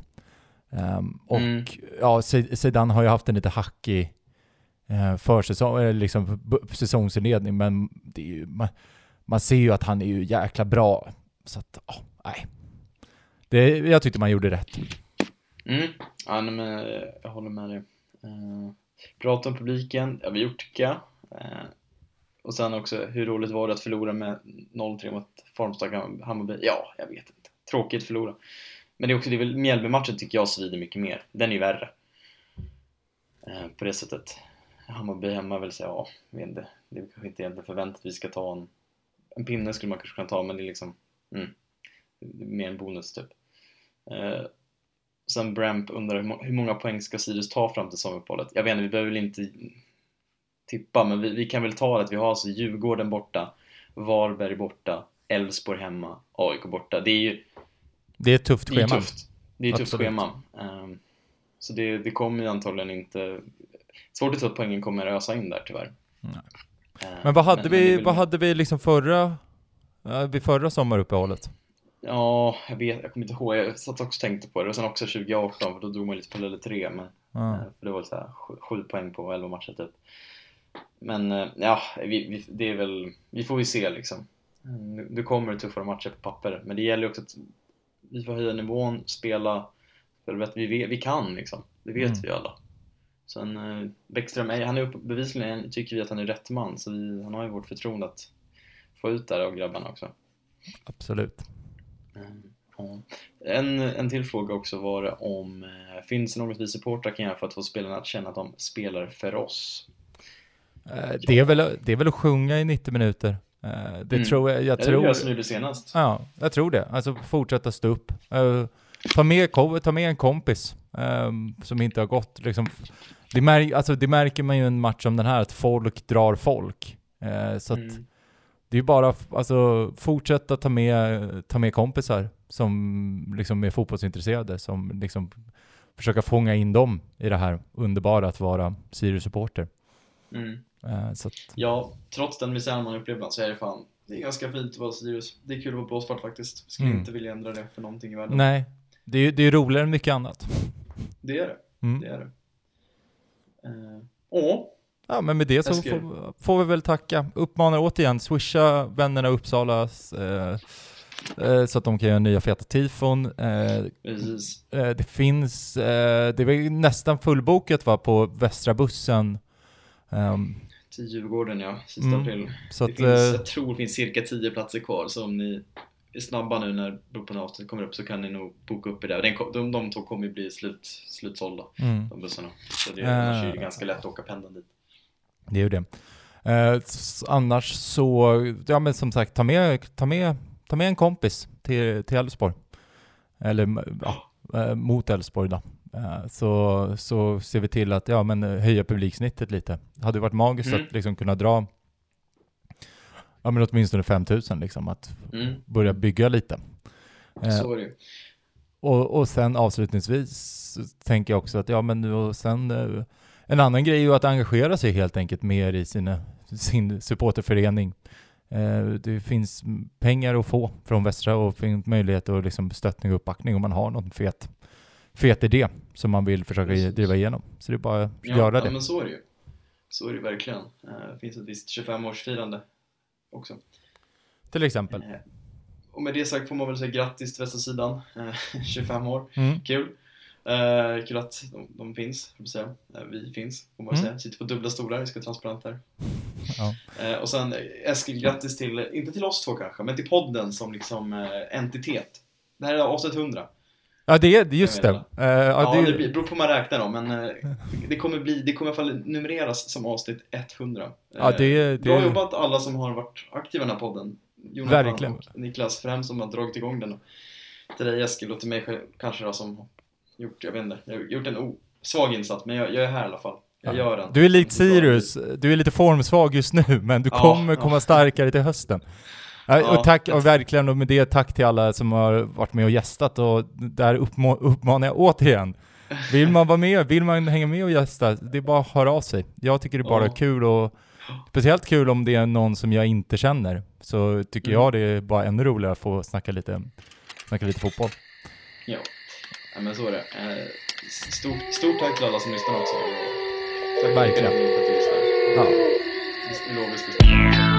Speaker 2: Ehm, och
Speaker 1: Mm.
Speaker 2: ja, Zidane har ju haft en lite hackig uh, försäsong, eller liksom säsongsinledning, men det är ju, man, man ser ju att han är ju jäkla bra. Så att, ja, nej. Det, jag tyckte man gjorde rätt.
Speaker 1: Mm. Ja, nej, men eh, jag håller med dig. Uh, prata om publiken, det. Uh, och sen också, hur roligt var det att förlora med 0-3 mot formstarka Hammarby? Ja, jag vet inte. Tråkigt att förlora. Men det är också, det är väl Mjällby-matchen tycker jag svider mycket mer. Den är ju värre. Eh, på det sättet. Hammarby hemma vill säga, ja, jag vet inte. Det är kanske inte egentligen förväntat att vi ska ta en, en pinne skulle man kanske kunna ta, men det är liksom, mm, det är mer en bonus typ. Eh, sen Bramp undrar hur, hur många poäng ska Sirius ta fram till sommaruppehållet? Jag vet inte, vi behöver väl inte tippa, men vi, vi kan väl ta att vi har alltså Djurgården borta, Varberg borta, Elfsborg hemma, AIK borta. Det är ju
Speaker 2: Det är ett tufft
Speaker 1: det är
Speaker 2: schema.
Speaker 1: tufft. Det är ett tufft schema. Ehm, så det, det kommer ju antagligen inte... Svårt att tro att poängen kommer ösa in där tyvärr.
Speaker 2: Nej.
Speaker 1: Ehm,
Speaker 2: Men vad hade
Speaker 1: men
Speaker 2: vi,
Speaker 1: väl-
Speaker 2: vad hade vi liksom förra, vid förra sommaruppehållet?
Speaker 1: Ja, jag vet, jag kommer inte ihåg. Jag satt också och tänkte på det. Och sen också 2018, för då drog man lite på Lille 3. Men, eh, för det var så här, sju, sju poäng på 11 matcher typ. Men eh, ja, vi, det är väl, vi får ju se liksom. Mm, Nu, nu kommer det tuffare matcher på papper, men det gäller också att vi får höja nivån, spela, för att vi, vet, vi kan liksom. Det vet
Speaker 2: Mm.
Speaker 1: vi alla. Sen eh, Bäckström, han är upp, bevisligen tycker vi att han är rätt man, så vi, han har ju vårt förtroende att få ut där av grabbarna också.
Speaker 2: Absolut.
Speaker 1: Mm, ja. En, en till fråga också var det om eh, finns det något vi supportrar kan göra för att få spelarna att känna att de spelar för oss?
Speaker 2: Eh, Det, är väl, det är väl att sjunga i 90 minuter. Eh, Det
Speaker 1: Mm.
Speaker 2: tror jag, jag tror...
Speaker 1: jag som gjorde senast.
Speaker 2: Ja, jag tror det. Alltså fortsätta stå upp. Eh, ta, med, ta med en kompis ehm, som inte har gått liksom. Det, mär, alltså, det märker man ju i en match som den här, att folk drar folk. Så att
Speaker 1: Mm.
Speaker 2: det är bara alltså, fortsätta ta med, ta med kompisar som liksom är fotbollsintresserade, som liksom försöka fånga in dem i det här underbara att vara Sirius-supporter.
Speaker 1: Mm.
Speaker 2: Eh, så att,
Speaker 1: Ja, trots den misären man ibland så är det fan det är ganska fint att vara Sirius. Det är kul att vara blåsfart faktiskt. Skulle
Speaker 2: Mm.
Speaker 1: inte vilja ändra det för någonting i världen.
Speaker 2: nej, det är ju det är roligare än mycket annat.
Speaker 1: Det är det.
Speaker 2: Mm.
Speaker 1: Det är det. Eh, Åh,
Speaker 2: Ja, men med det så får, får vi väl tacka. Uppmanar återigen, swisha vännerna Uppsalas eh, eh, så att de kan göra nya feta tifon. Eh, eh, det finns, det väl nästan fullbokat va, på västra bussen. Ehm,
Speaker 1: Till Djurgården ja, sista
Speaker 2: Mm.
Speaker 1: april.
Speaker 2: så
Speaker 1: Det
Speaker 2: att,
Speaker 1: finns,
Speaker 2: eh,
Speaker 1: jag tror det finns cirka 10 platser kvar, så om ni är snabba nu när Bropen avsnitt kommer upp så kan ni nog boka upp er där. Den, de, de två kommer ju bli slut, slutsålda,
Speaker 2: mm.
Speaker 1: de bussarna. Så det, annars är det
Speaker 2: Eh.
Speaker 1: ganska lätt att åka pendeln dit.
Speaker 2: Det är ju det. S- annars så, ja men som sagt, ta med, ta med, ta med en kompis till, till Elfsborg. Eller ja, mot Elfsborg då. Eh, så, så ser vi till att ja, men, eh, höja publiksnittet lite. Det hade varit magiskt
Speaker 1: Mm.
Speaker 2: att liksom kunna dra ja, men åtminstone 5000 liksom, att
Speaker 1: Mm.
Speaker 2: börja bygga lite. Eh,
Speaker 1: Så
Speaker 2: och, och sen avslutningsvis tänker jag också att ja men och sen en annan grej är ju att engagera sig helt enkelt mer i sina, sin supporterförening. Eh, det finns pengar att få från Västra och finns möjlighet att liksom stöttning och uppbackning om man har någon fet, fet idé som man vill försöka
Speaker 1: Precis.
Speaker 2: driva igenom. Så det är bara att
Speaker 1: Ja,
Speaker 2: göra
Speaker 1: ja,
Speaker 2: det.
Speaker 1: men så är det ju. Så är det verkligen. Eh, Det finns ett visst 25-årsfirande också.
Speaker 2: Till exempel.
Speaker 1: Eh, Och med det sagt får man väl säga grattis till Västra sidan, eh, *laughs* 25 år.
Speaker 2: Mm.
Speaker 1: Kul. Eh, kul att de, de finns, får säga. Eh, vi finns, får man
Speaker 2: Mm.
Speaker 1: säga. Sitter på dubbla stolar, vi ska vara transparent här. *laughs*
Speaker 2: Ja.
Speaker 1: Eh, och sen eh, Eskil, grattis till, inte till oss två kanske, men till podden som liksom eh, entitet. Det här är avsnitt 100.
Speaker 2: Ja, det är just det. Eh,
Speaker 1: Ja,
Speaker 2: ja,
Speaker 1: det,
Speaker 2: det,
Speaker 1: beror på hur man räknar då, men eh, det kommer bli, det kommer i alla fall numereras som avsnitt 100.
Speaker 2: Ja, det-
Speaker 1: Eh,
Speaker 2: det-
Speaker 1: Bra jobbat alla som har varit aktiva i den här podden. Jonathan och Niklas främst som har dragit igång den. Till dig Eskil och till mig själv, kanske då som gjort, jag vet inte, jag har gjort en svag insats, men jag, jag är här i alla fall. Jag
Speaker 2: Ja.
Speaker 1: gör den.
Speaker 2: Du är likt Sirius, du är lite formsvag just nu, men du
Speaker 1: Ja,
Speaker 2: kommer
Speaker 1: ja.
Speaker 2: komma starkare till hösten. Ja, och tack, och verkligen, och med det tack till alla som har varit med och gästat och där uppma- uppmanar jag återigen. Vill man vara med, vill man hänga med och gästa, det är bara att höra av sig. Jag tycker det är bara
Speaker 1: Ja.
Speaker 2: kul och speciellt kul om det är någon som jag inte känner, så tycker
Speaker 1: Mm.
Speaker 2: jag det är bara ännu roligare att få snacka lite, snacka lite fotboll.
Speaker 1: Ja. ja, men så är det. Eh, Stort, stort tack till alla som lyssnar också. Tack
Speaker 2: Verkligen.
Speaker 1: för att du lyssnar.
Speaker 2: Ja.
Speaker 1: Vi lovar vi ska.